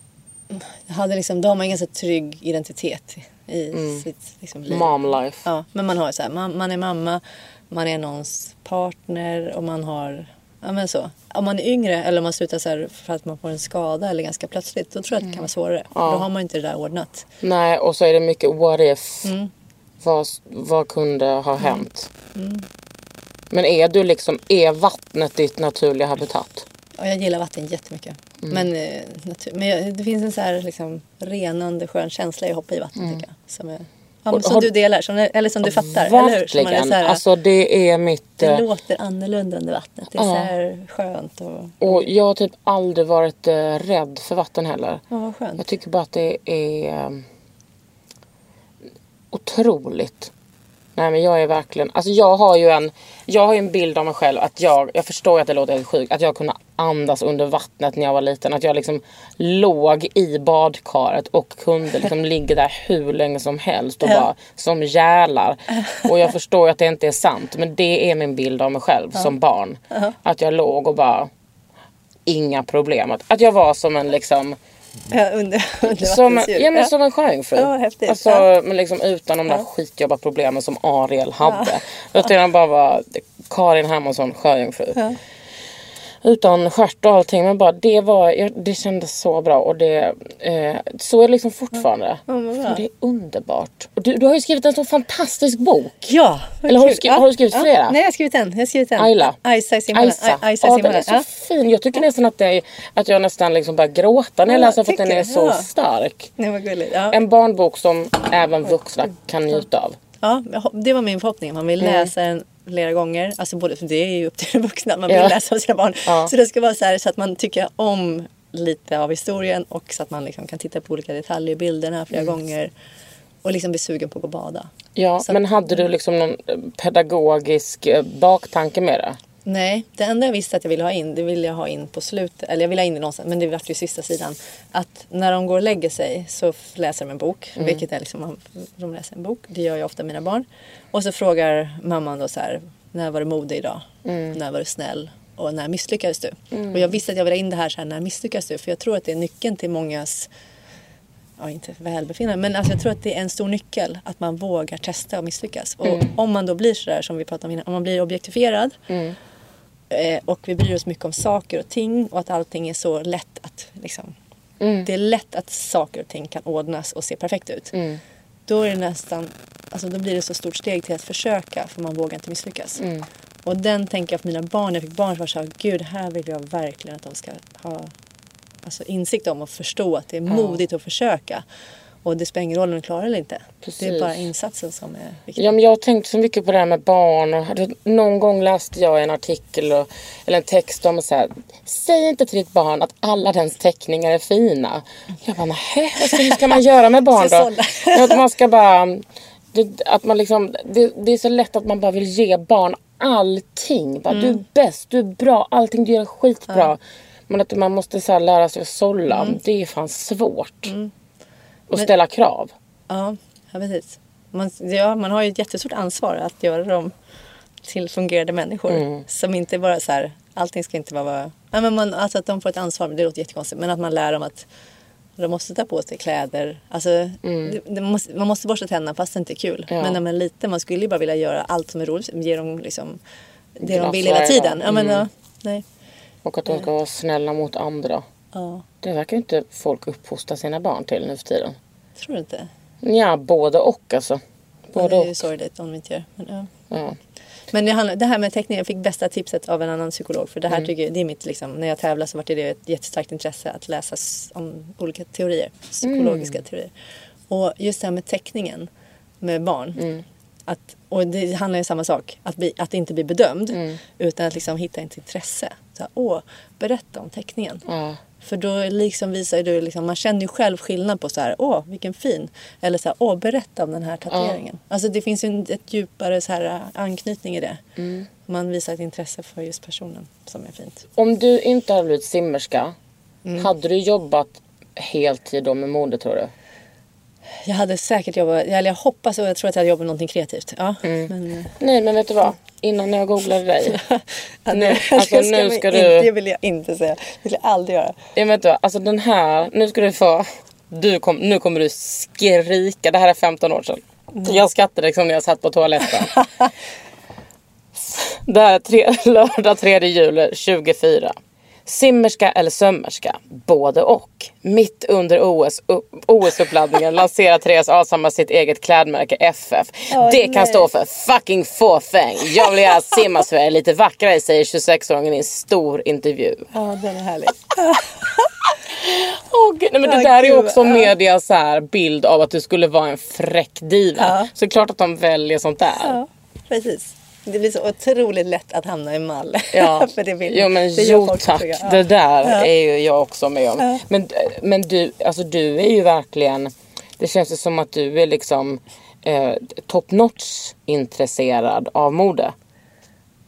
jag hade liksom, då har man en ganska trygg identitet i sitt liksom, liv. Mom life. Ja, men man har så här, man, man är mamma, man är någons partner och man har, ja men så. Om man är yngre eller om man slutar så här för att man får en skada eller ganska plötsligt, då tror jag att det kan vara svårare. Då har man inte det där ordnat. Nej, och så är det mycket what if. Mm. Vad, vad kunde ha hänt? Men är du liksom, är vattnet ditt naturliga habitat? Och jag gillar vatten jättemycket. Men, eh, natur, men jag, det finns en så här liksom, renande skön känsla i att hoppa i vatten tycker jag. Som, är, ja, Och som har- du delar, som, eller som du fattar. Eller hur? Som man är Verkligen. så här, Alltså det är mitt... det eh, låter annorlunda under vattnet. Det är Ja. så här skönt och Och jag har typ aldrig varit eh, rädd för vatten heller. ja, vad skönt. Jag tycker bara att det är otroligt. Nej men jag är verkligen, alltså jag har ju en, jag har en bild av mig själv att jag, jag förstår att det låter helt sjukt, att jag kunde andas under vattnet när jag var liten. Att jag liksom låg i badkaret och kunde liksom ligga där hur länge som helst och bara som gälar. Och jag förstår att det inte är sant men det är min bild av mig själv som barn. Att jag låg och bara, inga problem. Att, att jag var som en liksom Ja, under, under som, ja, men Ja. som en sjöjungfru. Ja, häftigt. Alltså, Ja. men liksom utan de där skitjobba problemen som Ariel hade. Utan jag bara var Karin Hermansson, sjöjungfru. Utan stjärt och allting. Men bara det var, jag- det kändes så bra och det, eh, så är det liksom fortfarande. bra. Fan, det är underbart. Och du, du har ju skrivit en så fantastisk bok. Ja, Eller har du skri- har du skrivit flera? Nej, jag har skrivit en. Jag har skrivit en. Ayla. Ajsa i i Ja, den är så Ja. fin. Jag tycker nästan att, det är, att jag nästan liksom börjar gråta när jag Ja, läser för att den är så Ja. stark. Nej, vad gulligt. Ja. En barnbok som även vuxna kan njuta av. Ja, det var min förhoppning. Man vill läsa den flera gånger. Alltså både, för det är ju upp till vuxna. Man vill Ja. läsa av sina barn. Ja. Så det ska vara så här så att man tycker om lite av historien och så att man liksom kan titta på olika detaljer i bilderna flera gånger. Och liksom bli sugen på att gå och bada. Ja, Så- men hade du liksom någon pedagogisk eh, baktanke med det? Nej, det enda jag visste att jag ville ha in, det ville jag ha in på slutet. Eller jag ville ha in det någonstans, men det vart ju sista sidan. Att när de går och lägger sig så läser de en bok. Vilket är liksom, de läser en bok. Det gör ju ofta mina barn. Och så frågar mamman då så här, när var du modig idag? När var du snäll? Och när misslyckades du? Och jag visste att jag ville ha in det här, så här, när misslyckades du? För jag tror att det är nyckeln till mångas ja, inte välbefinnande, men alltså jag tror att det är en stor nyckel att man vågar testa och misslyckas. Och om man då blir sådär som vi pratade om innan, om man blir objektifierad eh, och vi bryr oss mycket om saker och ting och att allting är så lätt att liksom, det är lätt att saker och ting kan ordnas och se perfekt ut. Då är det nästan, alltså då blir det så stort steg till att försöka för man vågar inte misslyckas. Och den tänker jag för mina barn, när jag fick barn så var det så här, gud här vill jag verkligen att de ska ha alltså, insikt om och förstå att det är modigt att försöka. Och det spelar ingen roll om du klarar eller inte. Det Precis. är bara insatsen som är viktig. Ja, men jag har tänkt så mycket på det här med barn. Och hade, någon gång läste jag en artikel och, eller en text om så här, Säg inte till ditt barn att alla dens teckningar är fina. Jag bara, nej, vad ska, man göra med barn då? Ja, Att man ska bara... Det, att man liksom, det, det är så lätt att man bara vill ge barn allting. Bara, Du är bäst, du är bra, allting du gör är skitbra. Men att man måste så lära sig att sålla, det är fan svårt. Och ställa krav. Ja, ja precis. Man, ja, man har ju ett jättestort ansvar att göra dem till fungerande människor. Mm. Som inte bara så här, allting ska inte bara vara... Ja, men man, alltså att de får ett ansvar, det låter jättekonstigt. Men att man lär dem att de måste ta på sig kläder. Alltså, det, det måste, man måste borsta tänderna fast det inte är kul. Mm. Ja. Men när man är liten, man skulle ju bara vilja göra allt som är roligt. Ge dem liksom det Glass de vill hela tiden. Ja, men, Mm. ja, nej. Och att de ska vara snälla mot andra. Ja, Det verkar ju inte folk uppfostra sina barn till nu för tiden. tror du inte? Ja, både och alltså. Ja, Både det är ju sorgligt om de inte gör. Men, ja. Ja. Men det, handlar, det här med teckning, jag fick bästa tipset av en annan psykolog. För det här tycker jag, det är mitt, liksom, när jag tävlar så var det ett jättestarkt intresse att läsa om olika teorier. Psykologiska teorier. Och just det här med teckningen med barn. Att, och det handlar ju om samma sak. Att, bli, att inte bli bedömd. Utan att liksom hitta ett intresse. Så här, Åh, berätta om teckningen. Ja. För då liksom visar du, liksom, man känner ju själv skillnad på så här, åh vilken fin. Eller så här, åh berätta om den här tatueringen. Alltså det finns ju en ett djupare så här, anknytning i det. Man visar ett intresse för just personen som är fint. Om du inte hade blivit simmerska, Mm. hade du jobbat heltid då med mode tror du? Jag hade säkert jobbat, eller jag hoppas och jag tror att jag hade jobbat med någonting kreativt. Ja, men, äh, Nej men vet du vad? Innan jag googlade dig. ja, Nu- det- alltså, nu ska inte, du- Det vill jag inte säga. Det vill jag aldrig göra. Jag vet inte, alltså den här, nu ska du få, du kom, nu kommer du skrika. Det här är 15 år sedan. Mm. Jag skrattade liksom när jag satt på toaletten. det här är tre, lördag 3 juli 2004. Simmerska eller sömmerska? Både och. Mitt under OS, OS-uppladdningen lanserar Therese Alshammar sitt eget klädmärke FF. det kan nej. stå för fucking fåfäng. Jag vill göra simmarsverige lite vackrare säger 26-åringen i en stor intervju. Ja, den är härlig. Gud, nej, men det Ja, där är gud, också ja. medias så här bild av att du skulle vara en fräck diva. Så klart att de väljer sånt där. Ja, precis. Det blir så otroligt lätt att hamna i mall. Ja. För det vill, jo men det jo tack. Ja. Det där Ja. är ju jag också med om. Ja. Men, men du, alltså du är ju verkligen. Det känns ju som att du är liksom eh, top notch intresserad av mode.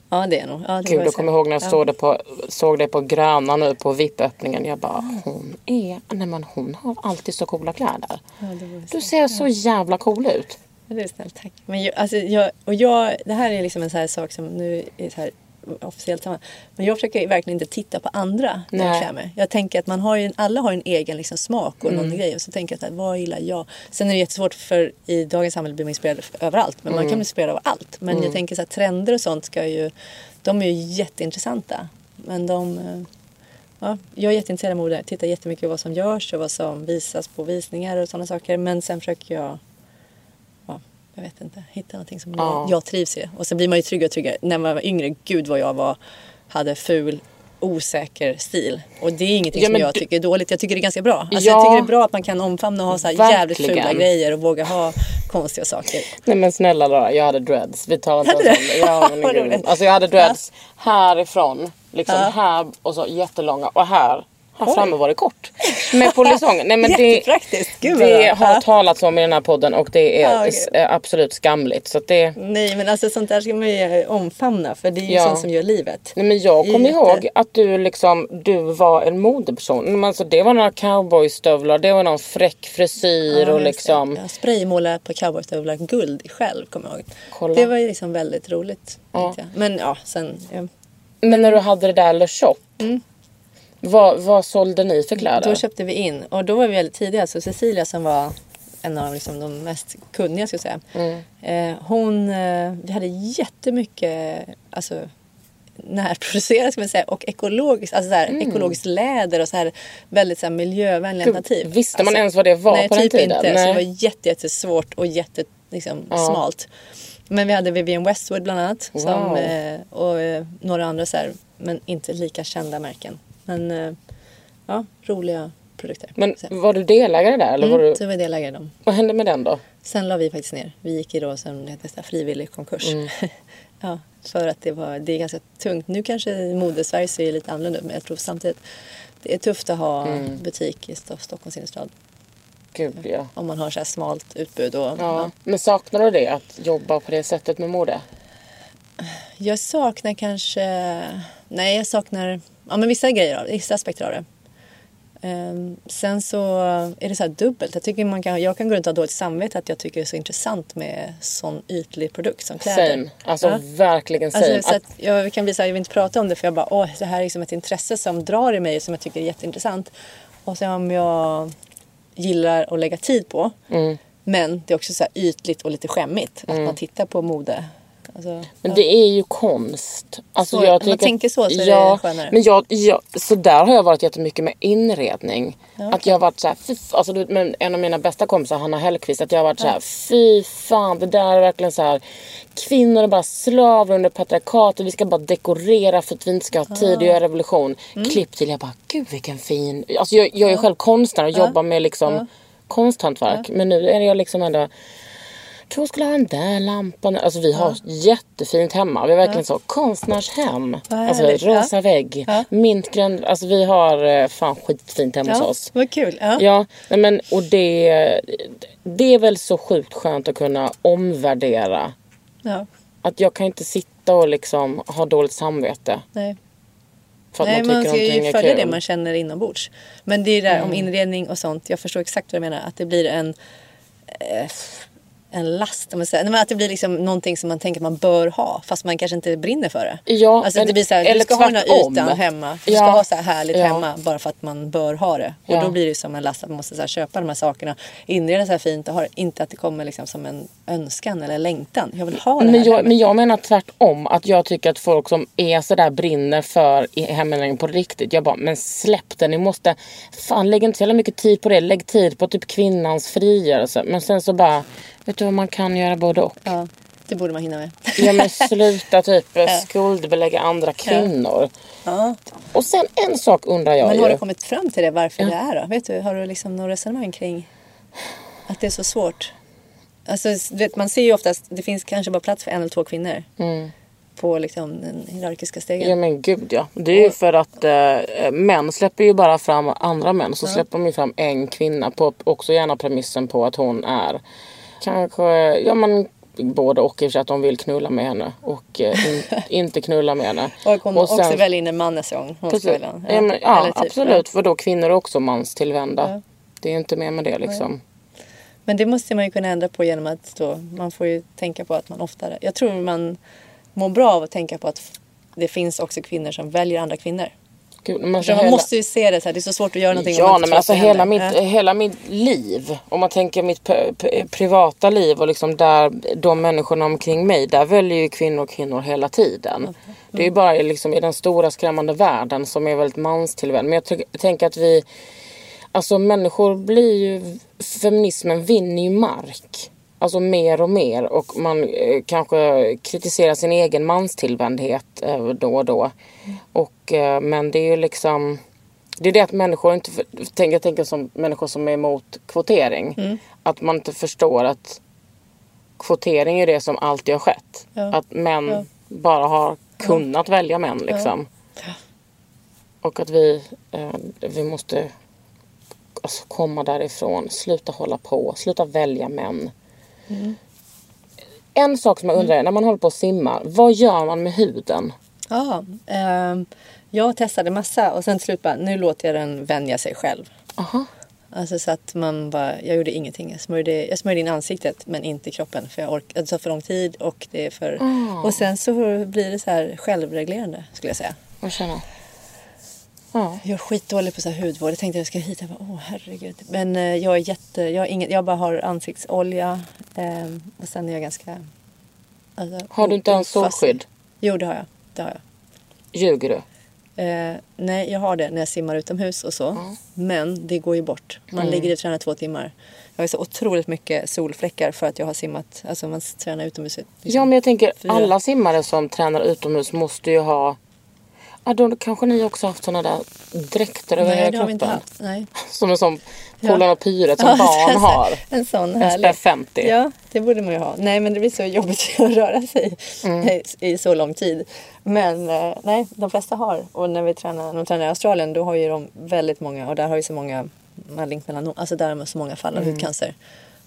Ja det är nog. Ja, det Gud, jag kommer ihåg när jag Ja. såg det på, såg det på Gröna nu på VIP-öppningen. Jag bara, hon är, nej men hon har alltid så coola kläder. Du ser så jävla cool ut. Det är snällt, tack. Men jag, alltså, jag, och jag, det här är liksom en sån här sak som nu är så här officiellt samma. Men jag försöker verkligen inte titta på andra när jag klär mig. Jag tänker att man har ju, alla har en egen liksom smak och Mm. någon grej. Och så tänker jag här, vad gillar jag? Sen är det jättesvårt för i dagens samhälle blir man inspirerad överallt. Men Mm. man kan bli inspirerad av allt. Men jag tänker så här, trender och sånt ska ju, de är ju jätteintressanta. Men de... eh, Ja, jag är jätteintresserad av mode. Tittar jättemycket på vad som görs och vad som visas på visningar och sådana saker. Men sen försöker jag... Ja, jag vet inte. Hitta någonting som Ja. jag, trivs i. Och så blir man ju tryggare och tryggare. När man var yngre, gud vad jag var... Hade ful osäker stil. Och det är ingenting Ja, som jag du- tycker är dåligt. Jag tycker det är ganska bra. Alltså, Ja. Jag tycker det är bra att man kan omfamna och ha så här jävligt fula grejer och våga ha konstiga saker. Nej men snälla Lara, jag hade dreads. Vi tar inte oss. Ja, men. Alltså jag hade dreads härifrån, liksom Ja. här och så jättelånga och här. Här framme var det kort. Med polisong. Nej men det, Jättepraktiskt. Det bra. har Ja. talats om i den här podden och det är Ja, eh, absolut skamligt. Så det, Nej men alltså sånt där ska man ju omfamna för det är ju Ja. sånt som gör livet. Nej men jag kommer Jätte- ihåg att du liksom, du var en modeperson. Men alltså det var några cowboystövlar, det var någon fräck frisyr och just det. liksom. Jag spraymålade på cowboystövlar guld själv kommer jag ihåg. Kolla. Det var ju liksom väldigt roligt. Ja. Men ja, sen... Ja. Men när du hade det där Le Shop. Vad, vad sålde ni för kläder? Då köpte vi in och då var vi väldigt tidiga. Så Cecilia som var en av liksom de mest kunniga ska jag säga. Mm. Eh, hon, eh, vi hade jättemycket alltså, närproducerat ska man säga och ekologiskt, alltså så här, Mm. ekologiskt läder och så här väldigt så här, miljövänliga alternativ. visste man Alltså, ens vad det var nej, på den typ tiden? inte. Så Nej. det var jätte, jättesvårt och jätte liksom, Ja. smalt. Men vi hade Vivienne Westwood bland annat. Som, Wow. eh, och eh, några andra så här, men inte lika kända märken. Men eh, ja, roliga produkter. Men var du delägare där? Eller var Mm, du, så var jag delägare i dem. vad hände med den då? Sen la vi faktiskt ner. Vi gick i då som heter, så här, frivillig konkurs. Mm. ja, för att det, var, det är ganska tungt. Nu kanske modesverige ser lite annorlunda ut men jag tror samtidigt det är tufft att ha Mm. butik i Sto- Stockholms innerstad. Gud ja. Om man har så här smalt utbud. Och, ja. ja. Men saknar du det? Att jobba på det sättet med mode? Jag saknar kanske... Nej, jag saknar ja, men vissa grejer. Vissa aspekter av det. Ehm, sen så är det så dubbelt. Jag, tycker man kan, jag kan gå runt och ha dåligt samvete att jag tycker det är så intressant med sån ytlig produkt som kläder. Same. Alltså Ja. verkligen same. Alltså, så att, jag kan bli så här, jag vill inte prata om det för jag bara, åh, det här är liksom ett intresse som drar i mig som jag tycker är jätteintressant. Och sen om jag gillar att lägga tid på. Mm. Men det är också så här ytligt och lite skämmigt att man tittar på mode. Alltså, men det är ju konst. Alltså, Så, jag om man tänker så så är det ja, skönare. Men jag, jag, så där har jag varit jättemycket med inredning. Att jag har varit så här, fy, alltså, men en av mina bästa kompisar, Hanna Hellquist, att jag har varit så här, fy fan, det där är verkligen så här, kvinnor är bara slavar under patriarkatet, vi ska bara dekorera för att vi inte ska ha tid att göra revolution. Mm. Klipp till, jag bara, gud vilken fin, alltså jag, jag är själv konstnär och jobbar med liksom konsthantverk. Men nu är jag liksom ändå tror skulle ha den där lampan. Alltså vi har jättefint hemma. Vi är verkligen så konstnärshem. Alltså rosa Ja. vägg. Ja. Mintgrön. Alltså vi har eh, fan skitfint hemma hos ja, oss. vad kul. Ja. Ja, nej, men och det, det är väl så sjukt skönt att kunna omvärdera. Ja, Att jag kan inte sitta och liksom ha dåligt samvete. nej. Nej, man man ska ju följa det man känner inombords. Men det är det där Mm. om inredning och sånt. Jag förstår exakt vad du menar. Att det blir en, eh, en last. Om man säger. Nej, men att det blir liksom någonting som man tänker att man bör ha. Fast man kanske inte brinner för det. Ja, alltså men- det blir så här, du eller ska ha den här ytan hemma. Du Ja. ska ha så här härligt Ja. hemma bara för att man bör ha det. Och Ja. då blir det som en last att man måste så här, köpa de här sakerna. Inreda så här fint och ha. Inte att det kommer liksom som en önskan eller längtan. Jag vill ha det Men här jag, men jag menar tvärtom. Att jag tycker att folk som är sådär brinner för heminredning på riktigt. Jag bara, men släpp det. Ni måste, fan lägg inte så jävla mycket tid på det. Lägg tid på typ kvinnans frigörelse. Men sen så bara, vet du vad man kan göra både och. Ja, det borde man hinna med. Ja men sluta typ skuldbelägga andra kvinnor. Ja. Och sen en sak undrar jag Men ju. har du kommit fram till det varför det är då? Vet du, har du liksom något resonemang kring att det är så svårt? Alltså, vet, man ser ju oftast, det finns kanske bara plats för en eller två kvinnor på liksom den hierarkiska stegen. Ja men gud ja. Det är ju för att eh, män släpper ju bara fram andra män. Så släpper de ju fram en kvinna på också gärna premissen på att hon är kanske, ja men både och i och för sig att de vill knulla med henne och eh, in, inte knulla med henne. och hon Och sen- också väljer in en man nästa gång. Hon Precis. välja. Ja, men, ja typ, absolut. För då kvinnor är också manstillvända. Ja. Det är inte mer med det liksom. Men det måste man ju kunna ändra på genom att då, man får ju tänka på att man oftare, jag tror man mår bra av att tänka på att det finns också kvinnor som väljer andra kvinnor. Gud, alltså man hela- måste ju se det så här. Det är så svårt att göra någonting Ja, men alltså hela mitt. Ja. hela mitt liv. Om man tänker mitt privata liv och liksom där de människorna omkring mig. Där väljer ju kvinnor och kvinnor hela tiden. Det är ju bara liksom i den stora skrämmande världen som är väldigt manstillvänd. Men jag tänker att vi... Alltså människor blir ju... Feminismen vinner ju mark. Alltså mer och mer och man eh, kanske kritiserar sin egen manstillvändhet eh, då och då. Och, eh, men det är ju liksom... Det är det att människor inte... För, tänk, jag tänker som människor som är emot kvotering. Mm. Att man inte förstår att kvotering är det som alltid har skett. Ja. Att män Ja. bara har kunnat välja män liksom. Och att vi, eh, vi måste alltså, komma därifrån. Sluta hålla på. Sluta välja män. Mm. En sak som jag undrar är, när man håller på och simmar, vad gör man med huden? Ja, ehm, jag testade massa och sen till slut bara, nu låter jag den vänja sig själv. Aha. Alltså så att man bara, jag gjorde ingenting. Jag smörjde, jag smörjde in ansiktet men inte kroppen för jag ork, det tar för lång tid och det är för... Och sen så blir det så här självreglerande skulle jag säga. Vad känner Ja. Jag är skitdålig på så här hudvård. Jag tänkte jag ska hit. Jag bara, åh herregud. Men eh, jag är jätte, jag har inget, jag bara har ansiktsolja. ehm, och sen är jag ganska... Alltså, Har du inte ens solskydd? Jo det har jag. Det har jag. Ljuger du? Eh, nej, jag har det när jag simmar utomhus och så. Men det går ju bort. Man ligger och tränar två timmar. Jag har så otroligt mycket solfläckar för att jag har simmat. Alltså man tränar utomhus. liksom Ja men jag tänker fyra. alla simmare som tränar utomhus måste ju ha Ja då kanske ni också haft såna där dräkter över Nej, hela det har vi inte kroppen. haft. Nej. Som en sån. Polarn och Pyret som Ja, barn har. En sån härlig. SPF 50. Ja, det borde man ju ha. Nej, men det blir så jobbigt att röra sig Mm. i, så lång tid. Men eh, nej, de flesta har. Och när vi tränar, när de tränar i Australien då har ju de väldigt många och där har ju så många malignt alltså där har man så många fall Mm. av hudcancer.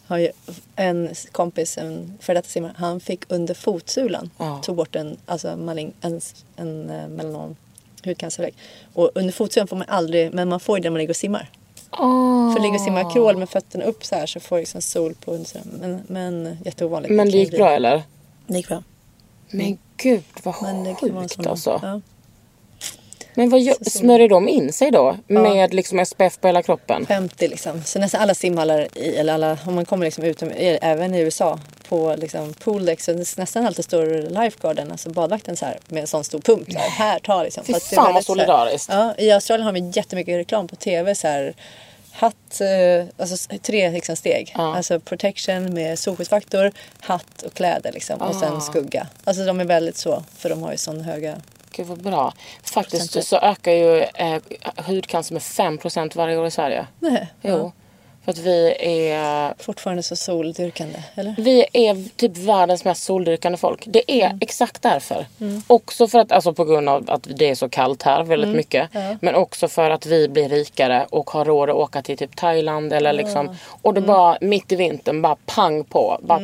Har ju en kompis, en före detta simmare, han fick under fotsulan, Ja. tog bort en, alltså malign, en, en eh, melanom hudcancerfläck. Och under fotsulan får man aldrig, men man får ju det när man ligger och simmar. Åh. För ligger och simmar crawl med fötterna upp så här så får jag liksom sol på undersidan. Men, men jätteovanligt. Men det gick bra eller? Det gick bra. Men gud vad Men sjukt alltså. Ja. Men vad gör, smörjer de in sig då? Med liksom SPF på hela kroppen? 50 liksom. Så nästan alla simhallar, i, eller alla, om man kommer liksom ut, även i USA, på liksom pooldäck så nästan alltid står lifeguarden, alltså badvakten så här med en sån stor pump. Så här, här ta liksom. Fy Fast fan, vad här- solidariskt. Ja, i Australien har vi jättemycket reklam på tv så här. Hatt, eh, alltså tre liksom steg. Ja. Alltså protection med solskyddsfaktor, hatt och kläder liksom. Och Ah. sen skugga. Alltså de är väldigt så, för de har ju sån höga... Gud vad bra. Faktiskt så ökar ju eh, hudcancer med 5% varje år i Sverige. Nej, Jo. För att vi är fortfarande så soldyrkande, eller? Vi är typ världens mest soldyrkande folk. Det är Mm. exakt därför. Också för att, alltså på grund av att det är så kallt här väldigt Mm. mycket. Men också för att vi blir rikare och har råd att åka till typ Thailand eller liksom. Och Mm. det bara mitt i vintern bara pang på. Bara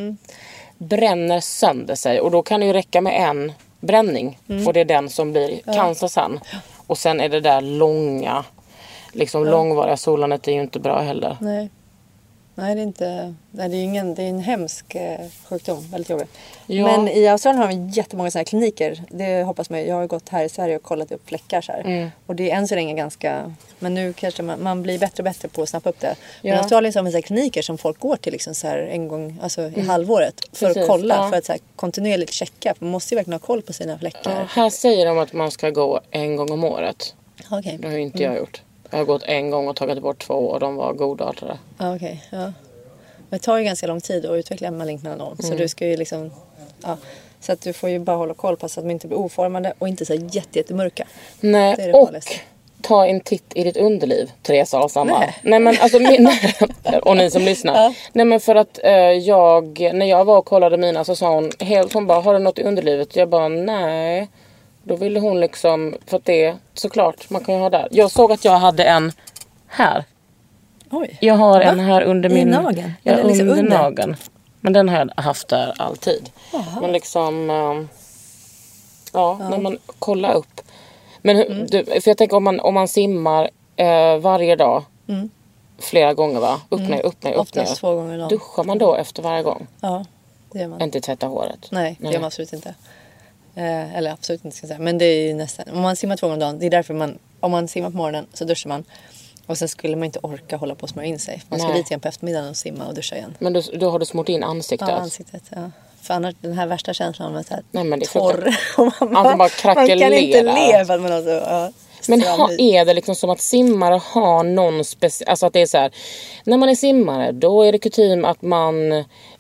bränner sönder sig. Och då kan det ju räcka med en bränning. Mm. Och det är den som blir cancer sen. Och sen är det där långa, liksom långvariga solandet är ju inte bra heller. Nej. Nej, det är inte... Nej, det är ingen... Det är en hemsk eh, sjukdom. Väldigt jobbig. Ja. Men i Australien har vi jättemånga sådana här kliniker. Det hoppas man. Jag har gått här i Sverige och kollat upp fläckar så. Mm. Och det är än så länge ganska... Men nu kanske man, man blir bättre och bättre på att snappa upp det. Men Ja. i Australien så har man så här kliniker som folk går till liksom så här en gång alltså i halvåret. För Mm. Precis, att kolla. ja. För att så här kontinuerligt checka. Man måste ju verkligen ha koll på sina fläckar. Här säger de att man ska gå en gång om året. Okej. Det har ju inte jag gjort. Jag har gått en gång och tagit bort två och de var godartade. Ja, okej. Ja. Men det tar ju ganska lång tid att utveckla malignt melanom. Mm. Så du ska ju liksom... Ja. Så att du får ju bara hålla koll på så att de inte blir oformade och inte så jätte, jättemörka. Nej, Det det och farligaste. ta en titt i ditt underliv, Teresa Alshammar. Nej. Nej. men alltså min, och ni som lyssnar. Ja. Nej men för att eh, jag, när jag var och kollade mina så sa hon helt, hon bara, har du något i underlivet? Jag bara, nej. Då ville hon liksom, för att det, såklart, man kan ju ha där. Jag såg att jag hade en här. Oj. Jag har Va? en här under I min... nageln? Ja, Eller liksom under, under? nageln. Men den har jag haft där alltid. Men liksom... ehm, ja, när man kollar upp. Men Mm. du, för jag tänker om man, om man simmar eh, varje dag. Flera gånger va? Upp ner, upp ner, upp ner. Mm. Oftast två gånger om. Duschar man då efter varje gång? Ja, det gör man. Inte tvätta håret? Nej, det gör man absolut inte. Eh, eller absolut inte ska jag säga. Men det är ju nästan. Om man simmar två gånger om dagen. Det är därför man. Om man simmar på morgonen så duschar man. Och sen skulle man inte orka hålla på och smörja in sig. Man ska dit igen på eftermiddagen och simma och duscha igen. Men då, då har du smort in ansiktet. Ja, ansiktet. Ja. För annars den här värsta känslan av att är torr. och man, Alltså, bara man kan inte leva. Men alltså, ja, Men ha, är det liksom som att simmare har någon speciell... Alltså att det är så här. När man är simmare då är det kutym att man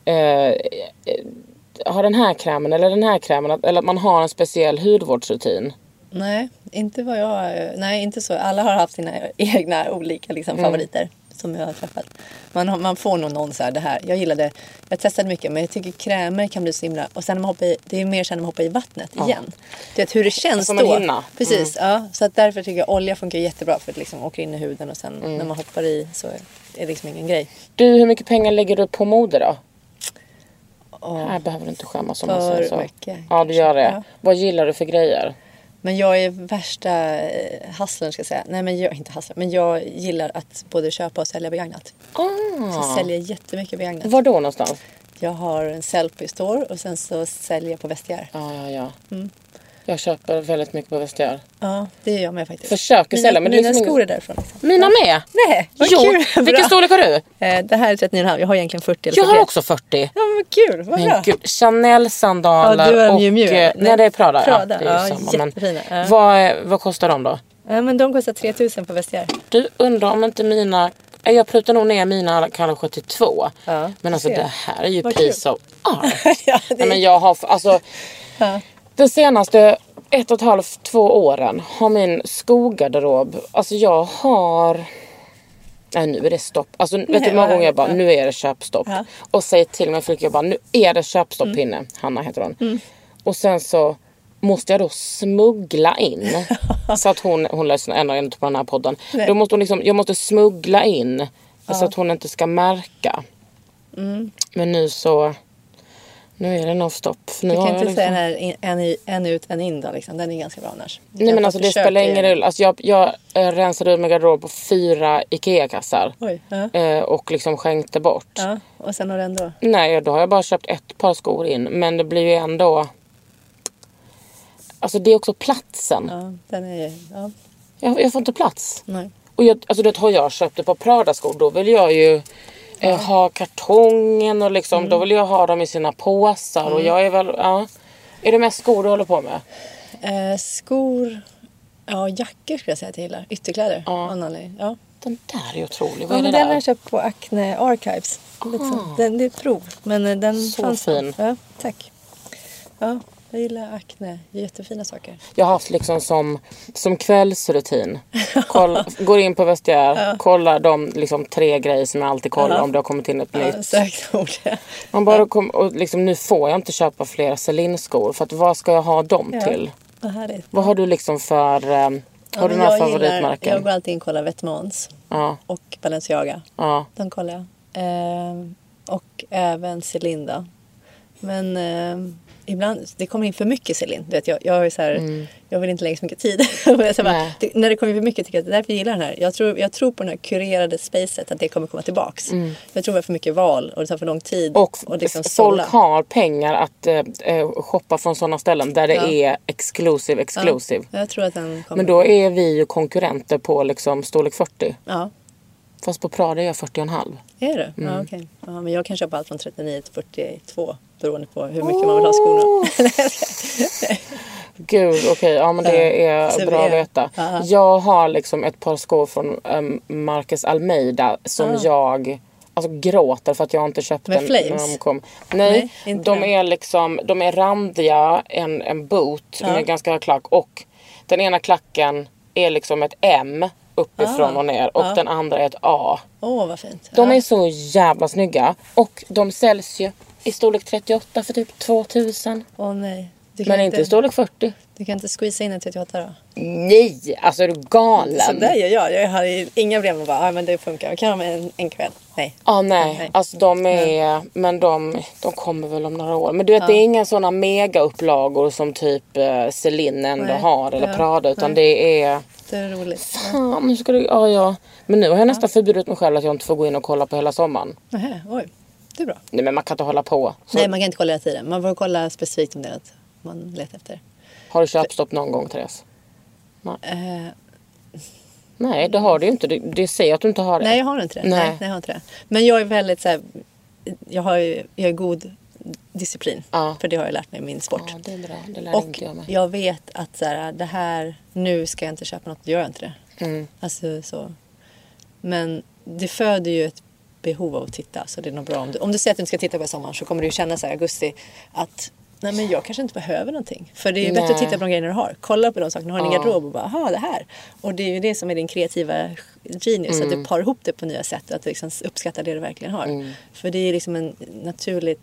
eh, har den här krämen eller den här krämen. Eller att man har en speciell hudvårdsrutin. Nej, inte vad jag... Nej, inte så. Alla har haft sina egna olika liksom, favoriter som jag har träffat. Man, man får nog någon så här, det här. Jag gillade, jag testade mycket men jag tycker krämer kan bli så himla... Och sen när man hoppar i, det är mer sen när man hoppar i vattnet igen. Du vet hur det känns då. hinna. Precis, ja. Så att därför tycker jag olja funkar jättebra för att liksom åker in i huden och sen när man hoppar i så är det liksom ingen grej. Du, hur mycket pengar lägger du på mode då? Åh, Här behöver du inte skämmas om man säger så. mycket, Ja, du gör det. Ja. Vad gillar du för grejer? Men jag är värsta eh, hustlern ska jag säga. Nej men jag, inte hustlern, men jag gillar att både köpa och sälja begagnat. Så jag Ah. säljer jättemycket begagnat. Var då någonstans? Jag har en Sellpy store och sen så säljer jag på Vestiaire. Ja, ja, ja. Mm. Jag köper väldigt mycket på Vestiaire. Ja, det gör jag med faktiskt. Försöker mina, sälja, men det är mina liksom skor är därifrån. Liksom. Mina med! Nej, vad jo, kul! Vilken storlek har du? Eh, det här är 39,5. Jag har egentligen 40 eller Jag 41. har också 40. Ja men vad kul, vad Men bra. gud, Chanel-sandaler Ja, du har och... Miu Miu, eh, eller? nej, det är Prada. Prada, ja, det är ja, samma. Men ja. vad, är- vad kostar de då? Ja, men de kostar 3000 på Vestiaire. Du undrar om inte mina... eh, Jag prutar nog ner mina kanske 72. Ja, men alltså ser. det här är ju Vad piece of art. ja, det Nej, men jag har... Alltså, Ja. De senaste ett och ett halvt, två åren har min skogarderob... Alltså jag har... Nej nu är det stopp. Alltså vet du hur många gånger jag bara, ja. nu är det köpstopp. Ja. Och säger till min flicka, jag bara, nu är det köpstopp Mm. Pinne. Hanna heter hon. Och sen så måste jag då smuggla in. så att hon, hon lyssnar ändå inte på den här podden. Nej. Då måste hon liksom, jag måste smuggla in. Så att hon inte ska märka. Mm. Men nu så, nu är det nu Du kan inte liksom... säga den en, i- en ut, en in då liksom. Den är ganska bra annars. Du Nej men alltså det spelar ingen roll. Alltså, jag, jag eh, rensade ur min garderob på fyra IKEA-kassar. Oj, ja. Eh, och liksom skänkte bort. ja. Och sen har du ändå... Nej, då har jag bara köpt ett par skor in. Men det blir ju ändå... Alltså det är också platsen. Ja, den är... Ja, Jag, jag får inte plats. nej. Och jag, alltså det har jag köpt ett par Prada-skor. Då vill jag ju eh, ha kartongen och liksom. Mm. Då vill jag ha dem i sina påsar. Och jag är väl... Ja. Är det mest skor du håller på med? Eh, skor... Ja, jackor skulle jag säga att jag gillar. Ytterkläder. Ja. Ja. Den där är otrolig. Vad Ja, är det men den har där? jag köpt på Acne Archives. Liksom. Den, det är ett prov. Men eh, den Så fanns fin. Ja, tack. Ja, jag gillar Acne. Jättefina saker. Jag har haft liksom som, som kvällsrutin. Koll, går in på Vestiaire, kollar de liksom tre grejer som jag alltid kollar om det har kommit in ett Ja, nytt. sökt ord. Man bara kom, och liksom, nu får jag inte köpa fler Celine-skor för att vad ska jag ha dem Ja. till? Vad härligt. Vad har du liksom för, eh, har Ja, du några jag gillar- favoritmärken? Jag går alltid in och kollar Vetements Ja, och Balenciaga. ja. De kollar jag. Ehm, och även Celinda. Men ehm, ibland, det kommer in för mycket Celine. Du vet, jag, jag, är så här, jag vill inte lägga så mycket tid. Och bara, det, när det kommer in för mycket tycker jag att det är därför jag gillar den här. Jag tror, jag tror på den här kurerade spacet, att det kommer komma tillbaks. Jag tror det är för mycket val och det tar för lång tid. Och, liksom f- sålla. folk har pengar att eh, eh, shoppa från sådana ställen där det Ja. är exclusive, exclusive. Ja, jag tror att den kommer. Men då är vi ju konkurrenter på liksom storlek 40. Ja, Fast på Prada är jag 40,5. är det? Mm. Ja, okej. ja, men jag kan köpa allt från 39 till 42 beroende på hur mycket man vill ha skorna. Gud, okej. Ja, men det är Så bra att veta. Ja. Jag har liksom ett par skor från um, Marcus Almeida som jag alltså, gråter för att jag inte köpte Med när flames? de kom. Nej, Nej, de är liksom de är randiga, en, en boot med ganska hög klack och den ena klacken är liksom ett M uppifrån och ner och den andra är ett A. Åh, vad fint. De ja. är så jävla snygga och de säljs ju i storlek 38 för typ 2000. Åh nej. Du Men inte i storlek 40. Du kan inte squeeza in en 38 då? Nej, alltså är du galen? Så där gör jag. Jag har inga problem med bara, ja men det funkar. Jag kan ha med en, en kväll. Nej. Ja nej, Nej. alltså de är, men de, de kommer väl om några år. Men du vet det är inga sådana megaupplagor som typ eh, Celine ändå Nej. har eller Ja. Prada utan Nej. det är Det är roligt. Fan, nu ska du, ja, ja. Men nu har jag nästan förbjudit mig själv att jag inte får gå in och kolla på hela sommaren. Nähä, oj. Det är bra. Nej men man kan inte hålla på. Så, Nej, man kan inte kolla hela tiden. Man får kolla specifikt om det är något. man letar efter. Har du köpstopp någon gång Therese? Nej. Eh, Nej det har du ju inte. Det, det säger att du inte har det. nej, jag har inte det. Nej. Nej. nej, jag har inte det. Men jag är väldigt så här, jag har ju, jag är god disciplin. Ja. För det har jag lärt mig i min sport. Ja, det är bra. Det lär Och inte jag mig. jag vet att så här, det här, nu ska jag inte köpa något, då gör jag inte det. Mm. Alltså så. Men det föder ju ett behov av att titta. Så det är nog bra om du, om du säger att du inte ska titta på sommaren så kommer du känna så här i augusti att Nej men jag kanske inte behöver någonting. För det är ju bättre att Nej. titta på de grejerna du har. Kolla på de sakerna du har i din Ja. garderob och bara, aha det här. Och det är ju det som är din kreativa genius. Att Mm. du par ihop det på nya sätt. Att du liksom uppskattar det du verkligen har. Mm. För det är liksom en naturlig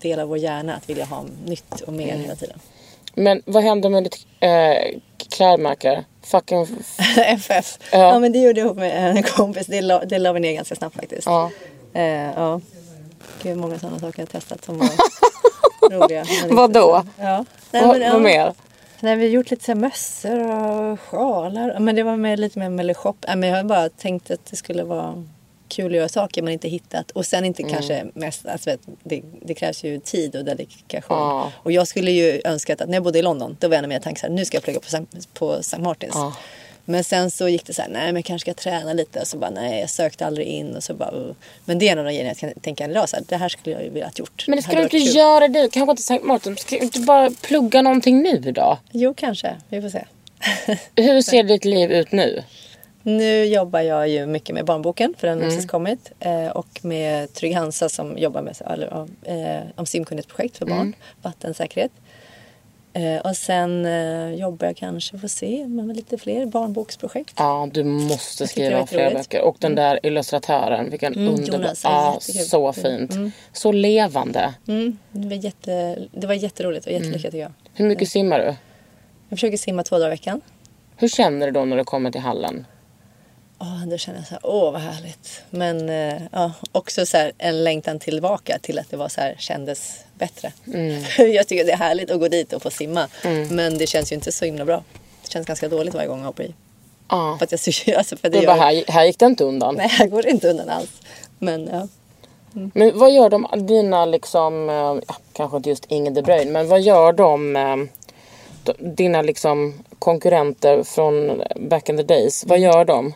del av vår hjärna att vilja ha nytt och mer Mm. hela tiden. Men vad händer med ditt äh, klädmärke? Fucking... FF. Ja. Ja. men det gjorde jag ihop med en kompis. Det la, det la vi ner ganska snabbt faktiskt. Ja. Eh, ja. Gud, många sådana saker jag har testat som var roliga. Vadå? Ja. Nej, men, ja. vad mer? Nej, vi har gjort lite så mössor och sjalar. Men det var med, lite mer med shop. Nej, men jag har bara tänkt att det skulle vara kul att göra saker man inte hittat. Och sen inte Mm. kanske mest, alltså, det, det krävs ju tid och dedikation. Ja. Och jag skulle ju önskat att när jag bodde i London, då var en av mina tankar så här, nu ska jag plugga på, St- på St. Martins. Ja. Men sen så gick det så här, nej men jag kanske ska träna lite. Och så bara, nej jag sökte aldrig in. Och så bara, uh. Men det är en av de grejerna jag kan tänka idag, så här, det här skulle jag ju velat gjort. Men det ska hade du inte kul. göra du. Kanske inte Sankt Martin. Ska du inte bara plugga någonting nu då? Jo, kanske. Vi får se. Hur ser ditt liv ut nu? Nu jobbar jag ju mycket med barnboken för den har Mm. precis kommit. Eh, och med Trygg Hansa som jobbar med eller, eh, om simkunnighetsprojekt för barn. Mm. Vattensäkerhet. Eh, och sen eh, jobbar jag kanske, får se, med lite fler barnboksprojekt. Ja, du måste skriva fler jätteroligt. böcker. Och den där illustratören, vilken Mm, underbar... Ja, så fint. Så levande. Mm, det, var jätte, det var jätteroligt och jättelyckat Mm. tycker jag. Hur mycket simmar du? Jag försöker simma två dagar i veckan. Hur känner du då när du kommer till hallen? Åh, då känner jag så här, åh vad härligt. Men eh, ja, också så här, en längtan tillbaka till att det var så här, kändes bättre. Mm. jag tycker det är härligt att gå dit och få simma. Men det känns ju inte så himla bra. Det känns ganska dåligt varje gång jag hoppar i. Ja. För att jag, alltså för det bara, gör, här, här gick det inte undan. Nej, jag går inte undan alls. Men ja. Men vad gör de, dina liksom, eh, ja, kanske inte just Ingen de Bruyne, men vad gör de, eh, d- dina liksom konkurrenter från back in the days, vad gör de?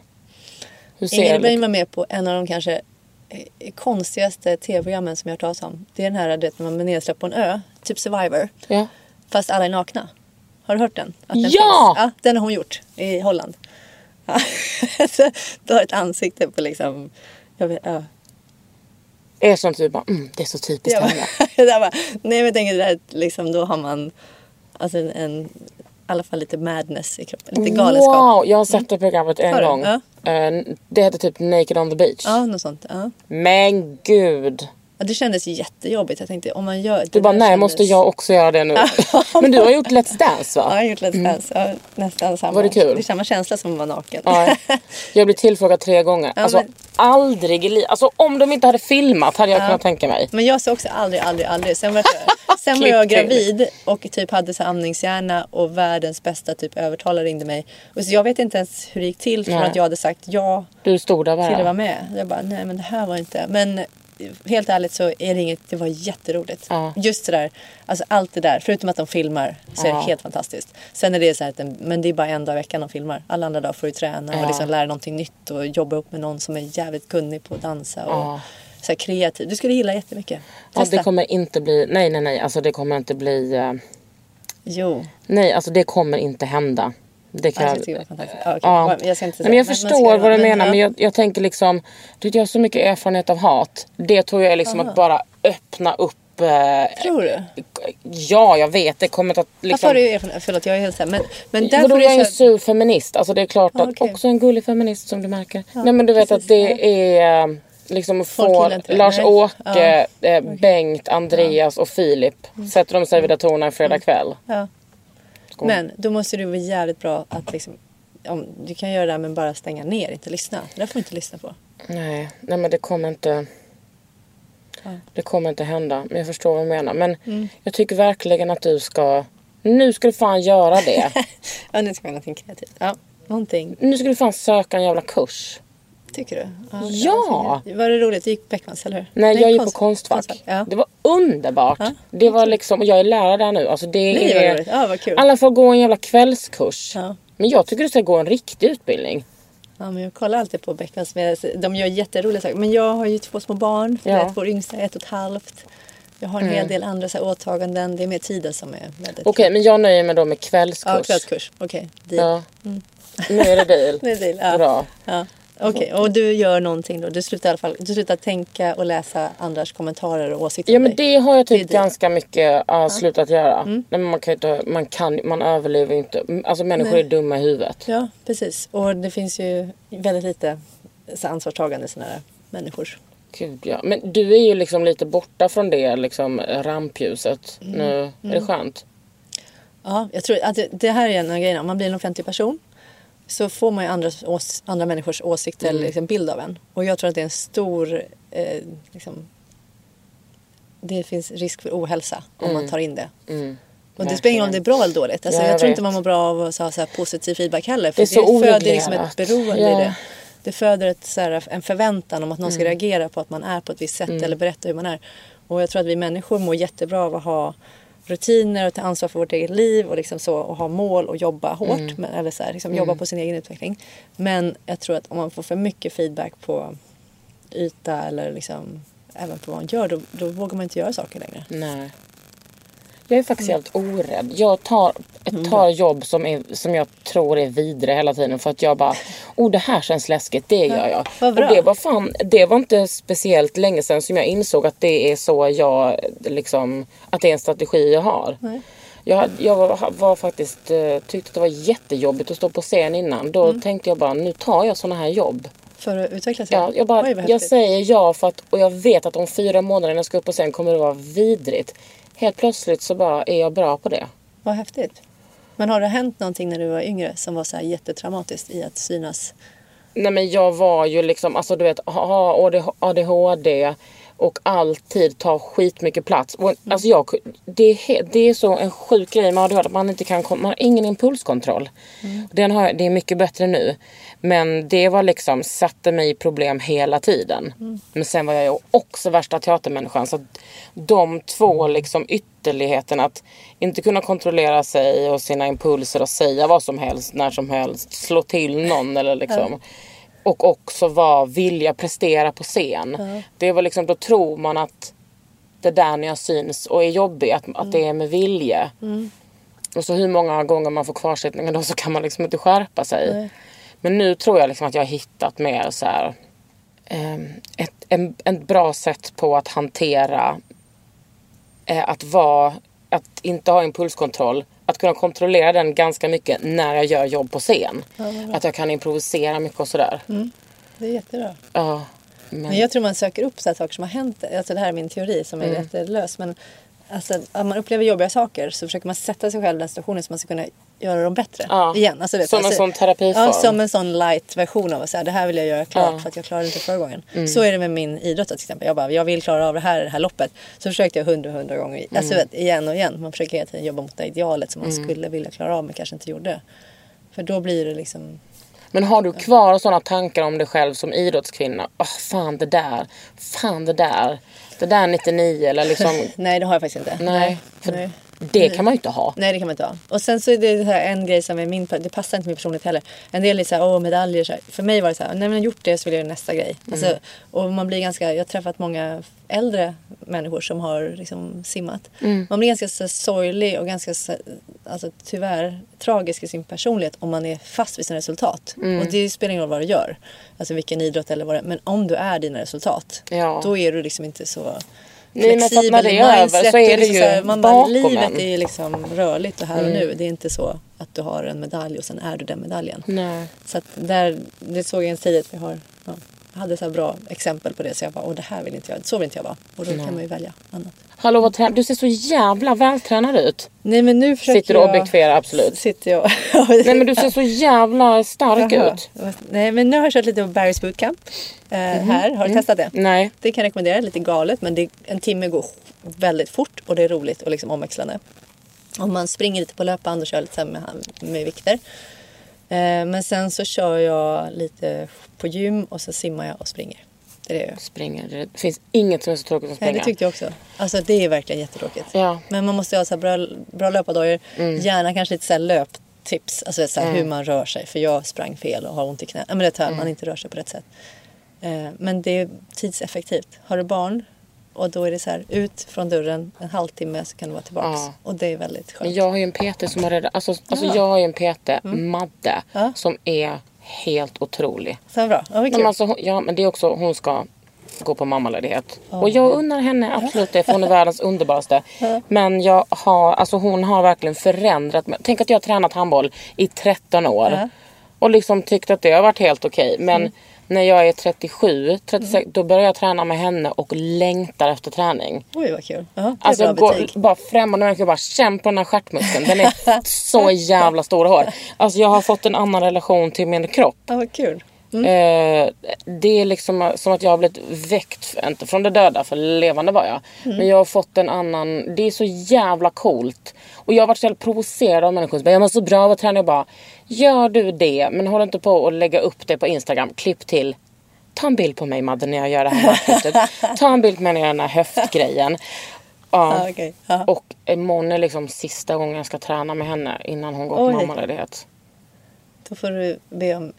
Ingrid Bergman var med på en av de kanske eh, konstigaste tv-programmen som jag har hört talas om. Det är den här du vet, när man är nedsläppt på en ö, typ Survivor. Ja. Fast alla är nakna. Har du hört den? Att den Ja! Finns? ja! Den har hon gjort i Holland. Ja. Du har ett ansikte på liksom... Jag vet, ja. Är som typ bara, mm, det är så typiskt henne. nej men jag tänker det där, liksom, då har man alltså en, en, alla fall lite madness i kroppen. Lite galenskap. Wow, jag har sett det programmet en gång. Ja. Eh, Det heter typ Naked on the beach. Ja, något sånt. Ja. Men gud. Ja, det kändes jättejobbigt. Jag tänkte om man gör... Du det bara, där nej kändes- måste jag också göra det nu? Men du har gjort Let's Dance Ja, jag va? har gjort Let's Dance. Ja, nästan samma. Var det kul? Det är samma känsla som att vara naken. Ja, jag blev tillfrågad tre gånger. Ja, alltså men- aldrig i livet. Alltså om de inte hade filmat hade jag Ja. kunnat tänka mig. Men jag sa också aldrig, aldrig, aldrig. Sen var jag, sen var jag gravid och typ hade så amningshjärna och världens bästa typ övertalare ringde mig. Och så jag vet inte ens hur det gick till från Nej. att jag hade sagt ja Du stod där till att vara bara. med. Jag bara, nej men det här var inte. Men helt ärligt så är det inget, det var jätteroligt. Ja. Just det där, alltså allt det där, förutom att de filmar så är Ja. det helt fantastiskt. Sen är det så här att den, men det är bara en dag i veckan de filmar. Alla andra dagar får du träna Ja. och liksom lära någonting nytt och jobba upp med någon som är jävligt kunnig på att dansa och Ja. så här kreativ. Du skulle gilla jättemycket. Ja, Testa. det kommer inte bli, nej nej nej, alltså det kommer inte bli, eh, Jo, nej alltså det kommer inte hända. Det kan jag var fantastiskt. Ja. Jag ska inte Nej, men jag säga- förstår ska- vad du menar men jag, jag tänker liksom, du vet, jag har så mycket erfarenhet av hat. Det tror jag är liksom att bara öppna upp eh, Tror du? Ja, jag vet. Det kommer att Varför liksom... har du erfarenhet? Förlåt, jag är helt såhär. Men, men där Vadå, jag är en sur feminist. Alltså det är klart Ja, att också en gullig feminist som du märker. Nej men du vet precis, att det är eh, liksom få. Lars-Åke, eh, Bengt, Andreas och Filip. Mm. Sätter de sig vid datorerna en fredag kväll. Skål. Men då måste du vara jävligt bra att liksom, om, du kan göra det här men bara stänga ner, inte lyssna. Det där får du inte lyssna på. Nej, nej men det kommer inte... Det kommer inte hända. Men jag förstår vad du menar. Men Mm. jag tycker verkligen att du ska... Nu ska du fan göra det. Ja, nu ska vi göra någonting kreativt. Ja, någonting. nu ska du fan söka en jävla kurs. Tycker du? Ja. det- Var det roligt? Du gick Beckmans, eller hur? Nej, jag gick konst- på Konstfack. Ja. Det var underbart. Ja, det var liksom, och jag är lärare där nu. Alltså det Nej, är. Ja, vad kul. alla får gå en jävla kvällskurs. Ja. Men jag tycker du ska gå en riktig utbildning. Ja, men jag kollar alltid på Beckmans. De gör jätteroliga saker. Men jag har ju två små barn. Ja. Mm. Ja. Vår yngsta är ett och ett halvt. Jag har en hel del andra så här, åtaganden. Det är mer tiden som är väldigt... Okej, men jag nöjer mig då med kvällskurs. Ja, kvällskurs. Okej, deal. Ja. Nu är det deal. Det är deal. Ja. Bra. Ja. Okej, och du gör någonting då? Du slutar i alla fall du slutar tänka och läsa andras kommentarer och åsikter Ja men det har jag typ ganska mycket uh, slutat göra. Mm. Nej, men man kan inte, man kan, man överlever ju inte. Alltså människor Nej. är dumma i huvudet. Ja, precis. Och det finns ju väldigt lite så ansvarstagande sådana här människor. Gud ja. Men du är ju liksom lite borta från det liksom rampljuset Mm. nu. Är det skönt? Ja, jag tror att det, det här är en av grejerna. Om man blir en offentlig person så får man ju andras, ås, andra människors åsikter eller liksom bild av en. Och jag tror att det är en stor... Eh, liksom, det finns risk för ohälsa om man tar in det. Mm. Och det spelar ingen roll om det är bra eller dåligt. Alltså, Ja, jag, jag tror inte man mår bra av att ha så positiv feedback heller. För Det så föder liksom ett beroende Ja. i det. Det föder ett, så här, en förväntan om att någon ska Mm. reagera på att man är på ett visst sätt eller berätta hur man är. Och jag tror att vi människor mår jättebra av att ha rutiner och ta ansvar för vårt eget liv och, liksom så, och ha mål och jobba hårt. Mm. Men, eller så här, liksom jobba på sin egen utveckling. Men jag tror att om man får för mycket feedback på yta eller liksom även på vad man gör då, då vågar man inte göra saker längre. Nej. Jag är faktiskt helt orädd. Jag tar Mm. tar jobb som, är, som jag tror är vidre hela tiden för att jag bara, oh det här känns läskigt, det gör jag. bra. Och det var fan, det var inte speciellt länge sedan som jag insåg att det är så jag liksom, att det är en strategi jag har. Nej. Jag, jag var, var faktiskt, eh, tyckte att det var jättejobbigt att stå på scen innan. Då Mm. tänkte jag bara, nu tar jag sådana här jobb. För att utveckla sig. Ja, jag, bara, Oj, jag säger ja för att, och jag vet att om fyra månader när jag ska upp på scen kommer det vara vidrigt. Helt plötsligt så bara är jag bra på det. Vad häftigt. Men har det hänt någonting när du var yngre som var så här jättetraumatiskt i att synas? Nej men jag var ju liksom, alltså du vet, ha ADHD och alltid ta skitmycket plats. Och, alltså jag, det, är, det är så en sjuk grej med ADHD att man inte kan, man har ingen impulskontroll. Den har, det är mycket bättre nu. Men det var liksom, satte mig i problem hela tiden. Men sen var jag ju också värsta teatermänniskan. Så de två liksom ytterligheterna att inte kunna kontrollera sig och sina impulser och säga vad som helst när som helst. Slå till någon eller liksom. Och också vara, vilja prestera på scen. Det var liksom, då tror man att det där när jag syns och är jobbig, att, att det är med vilje. Och så hur många gånger man får kvarsittningar då så kan man liksom inte skärpa sig. Men nu tror jag liksom att jag har hittat mer så här, ehm, ett, en, ett bra sätt på att hantera eh, att vara, att inte ha impulskontroll. Att kunna kontrollera den ganska mycket när jag gör jobb på scen. att jag kan improvisera mycket och sådär. Det är jättebra. Ja. Men, Men jag tror man söker upp så här saker som har hänt. Alltså det här är min teori som är jättelös. Men alltså, om man upplever jobbiga saker så försöker man sätta sig själv i den situationen så man ska kunna göra dem bättre. Ja. Igen. Alltså, vet, Som en alltså, sån terapiform. Ja, som en sån light version av att säga det här vill jag göra klart Ja. Mm. för att jag klarade inte förra gången. Så är det med min idrott till exempel. Jag bara, jag vill klara av det här, det här loppet. Så försökte jag hundra, hundra gånger. Mm. Alltså vet, igen och igen. Man försöker hela tiden jobba mot det idealet som man skulle vilja klara av men kanske inte gjorde. För då blir det liksom men har du kvar sådana tankar om dig själv som idrottskvinna? Åh fan det där. Fan det där. Det där 99 eller liksom. Nej, det har jag faktiskt inte. Nej. För Nej. Det kan man ju inte ha. Nej det kan man inte ha. Och sen så är det så här en grej som är min, det passar inte min personlighet heller. En del är så här, åh medaljer. Så här. För mig var det så här, när man har gjort det så vill jag göra nästa grej. Alltså, och man blir ganska, jag har träffat många äldre människor som har liksom simmat. Man blir ganska så sorglig och ganska så, alltså, tyvärr tragisk i sin personlighet om man är fast vid sina resultat. Och det spelar ingen roll vad du gör. Alltså vilken idrott eller vad det är. Men om du är dina resultat. Ja. Då är du liksom inte så Nej, men för att när det i över mindset så är det liksom ju så här, man bara, Livet en. Mm. är liksom rörligt och här och nu. Det är inte så att du har en medalj och sen är du den medaljen. Nej. Så att där, det såg jag en tidigt. Jag, har, ja, jag hade så här bra exempel på det. Så jag bara, åh det här vill inte jag. Så vill inte jag vara. Och då kan man ju välja annat. Hallå vad trä- du ser så jävla vältränad ut. Nej men nu försöker Sitter du och jag... objektifierar absolut. Sitter jag... Nej men du ser så jävla stark Jaha. ut. Nej men nu har jag kört lite på Barry's bootcamp. Eh, Mhm. Här, har du testat det? Nej. Det kan jag rekommendera, lite galet men det, en timme går väldigt fort och det är roligt och liksom omväxlande. Om man springer lite på löpband och kör lite med, med vikter. Eh, men sen så kör jag lite på gym och så simmar jag och springer. Det är det. Springer. Det finns inget som är så tråkigt som Nej, springa. det tyckte jag också. Alltså det är verkligen jättetråkigt. Ja. Men man måste ha så här bra, bra löpardojor. Mm. Gärna kanske lite så här löptips. Alltså så här hur man rör sig. För jag sprang fel och har ont i knät. Men det är Mm. man inte rör sig på rätt sätt. Eh, men det är tidseffektivt. Har du barn och då är det så här ut från dörren en halvtimme så kan du vara tillbaks. Ja. Och det är väldigt skönt. Men jag har ju en PT som har räddat... Alltså, alltså Ja. jag har ju en PT, Madde, Ja. som är helt otrolig. Så bra. Vad Men, alltså, ja, men det är också, hon ska gå på mammaledighet. Och jag unnar henne absolut det för hon är världens underbaraste. Men jag har, alltså hon har verkligen förändrat mig. Tänk att jag har tränat handboll i 13 år. Och liksom tyckt att det har varit helt okej. Men Mm. När jag är 37, 36, då börjar jag träna med henne och längtar efter träning. Oj vad kul. Det är Alltså betyg. bara främmande människor bara känn på den här stjärtmuskeln. Den är så jävla stora hår. Alltså jag har fått en annan relation till min kropp. Ja, vad kul. Eh, det är liksom som att jag har blivit väckt, inte från det döda för levande var jag. Men jag har fått en annan, det är så jävla coolt. Och jag har varit så jävla provocerad av människor som bara, jag mår så bra av att träna. Jag bara, gör du det men håll inte på att lägga upp det på Instagram. Klipp till Ta en bild på mig Madde när jag gör det här. Ta en bild på mig när jag gör den här höftgrejen. Ja. Ja, okej. Ja. Och imorgon är liksom sista gången jag ska träna med henne innan hon går på mammaledighet. Då får du be om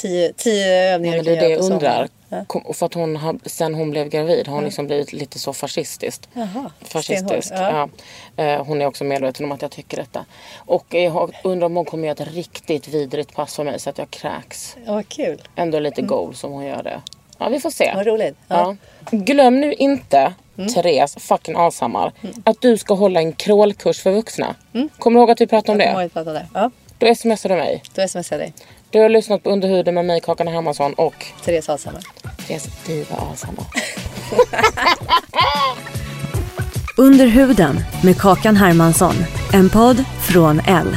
tio, tio övningar Men du det är det jag undrar. Ja. För att hon har, sen hon blev gravid har hon liksom blivit lite så fascistiskt. Jaha, Fascistisk. stenhård. Ja. Eh, hon är också medveten om att jag tycker detta. Och jag undrar om hon kommer göra ett riktigt vidrigt pass för mig så att jag kräks. Ja, vad kul. Ändå lite goal som hon gör det. Ja, vi får se. Mm. Vad roligt. Ja. Ja. Mm. Glöm nu inte, Therese fucking Alshammar, att du ska hålla en crawlkurs för vuxna. Kommer du ihåg att vi pratade om Mm. Jag kommer det? ihåg att prata om det. Ja, Då smsar du mig. då smsar jag dig. Du har lyssnat på Underhuden med mig, Kakan Hermansson och Therese Alshammar. Therese Diva Alshammar. Under huden med Kakan Hermansson. En podd från L.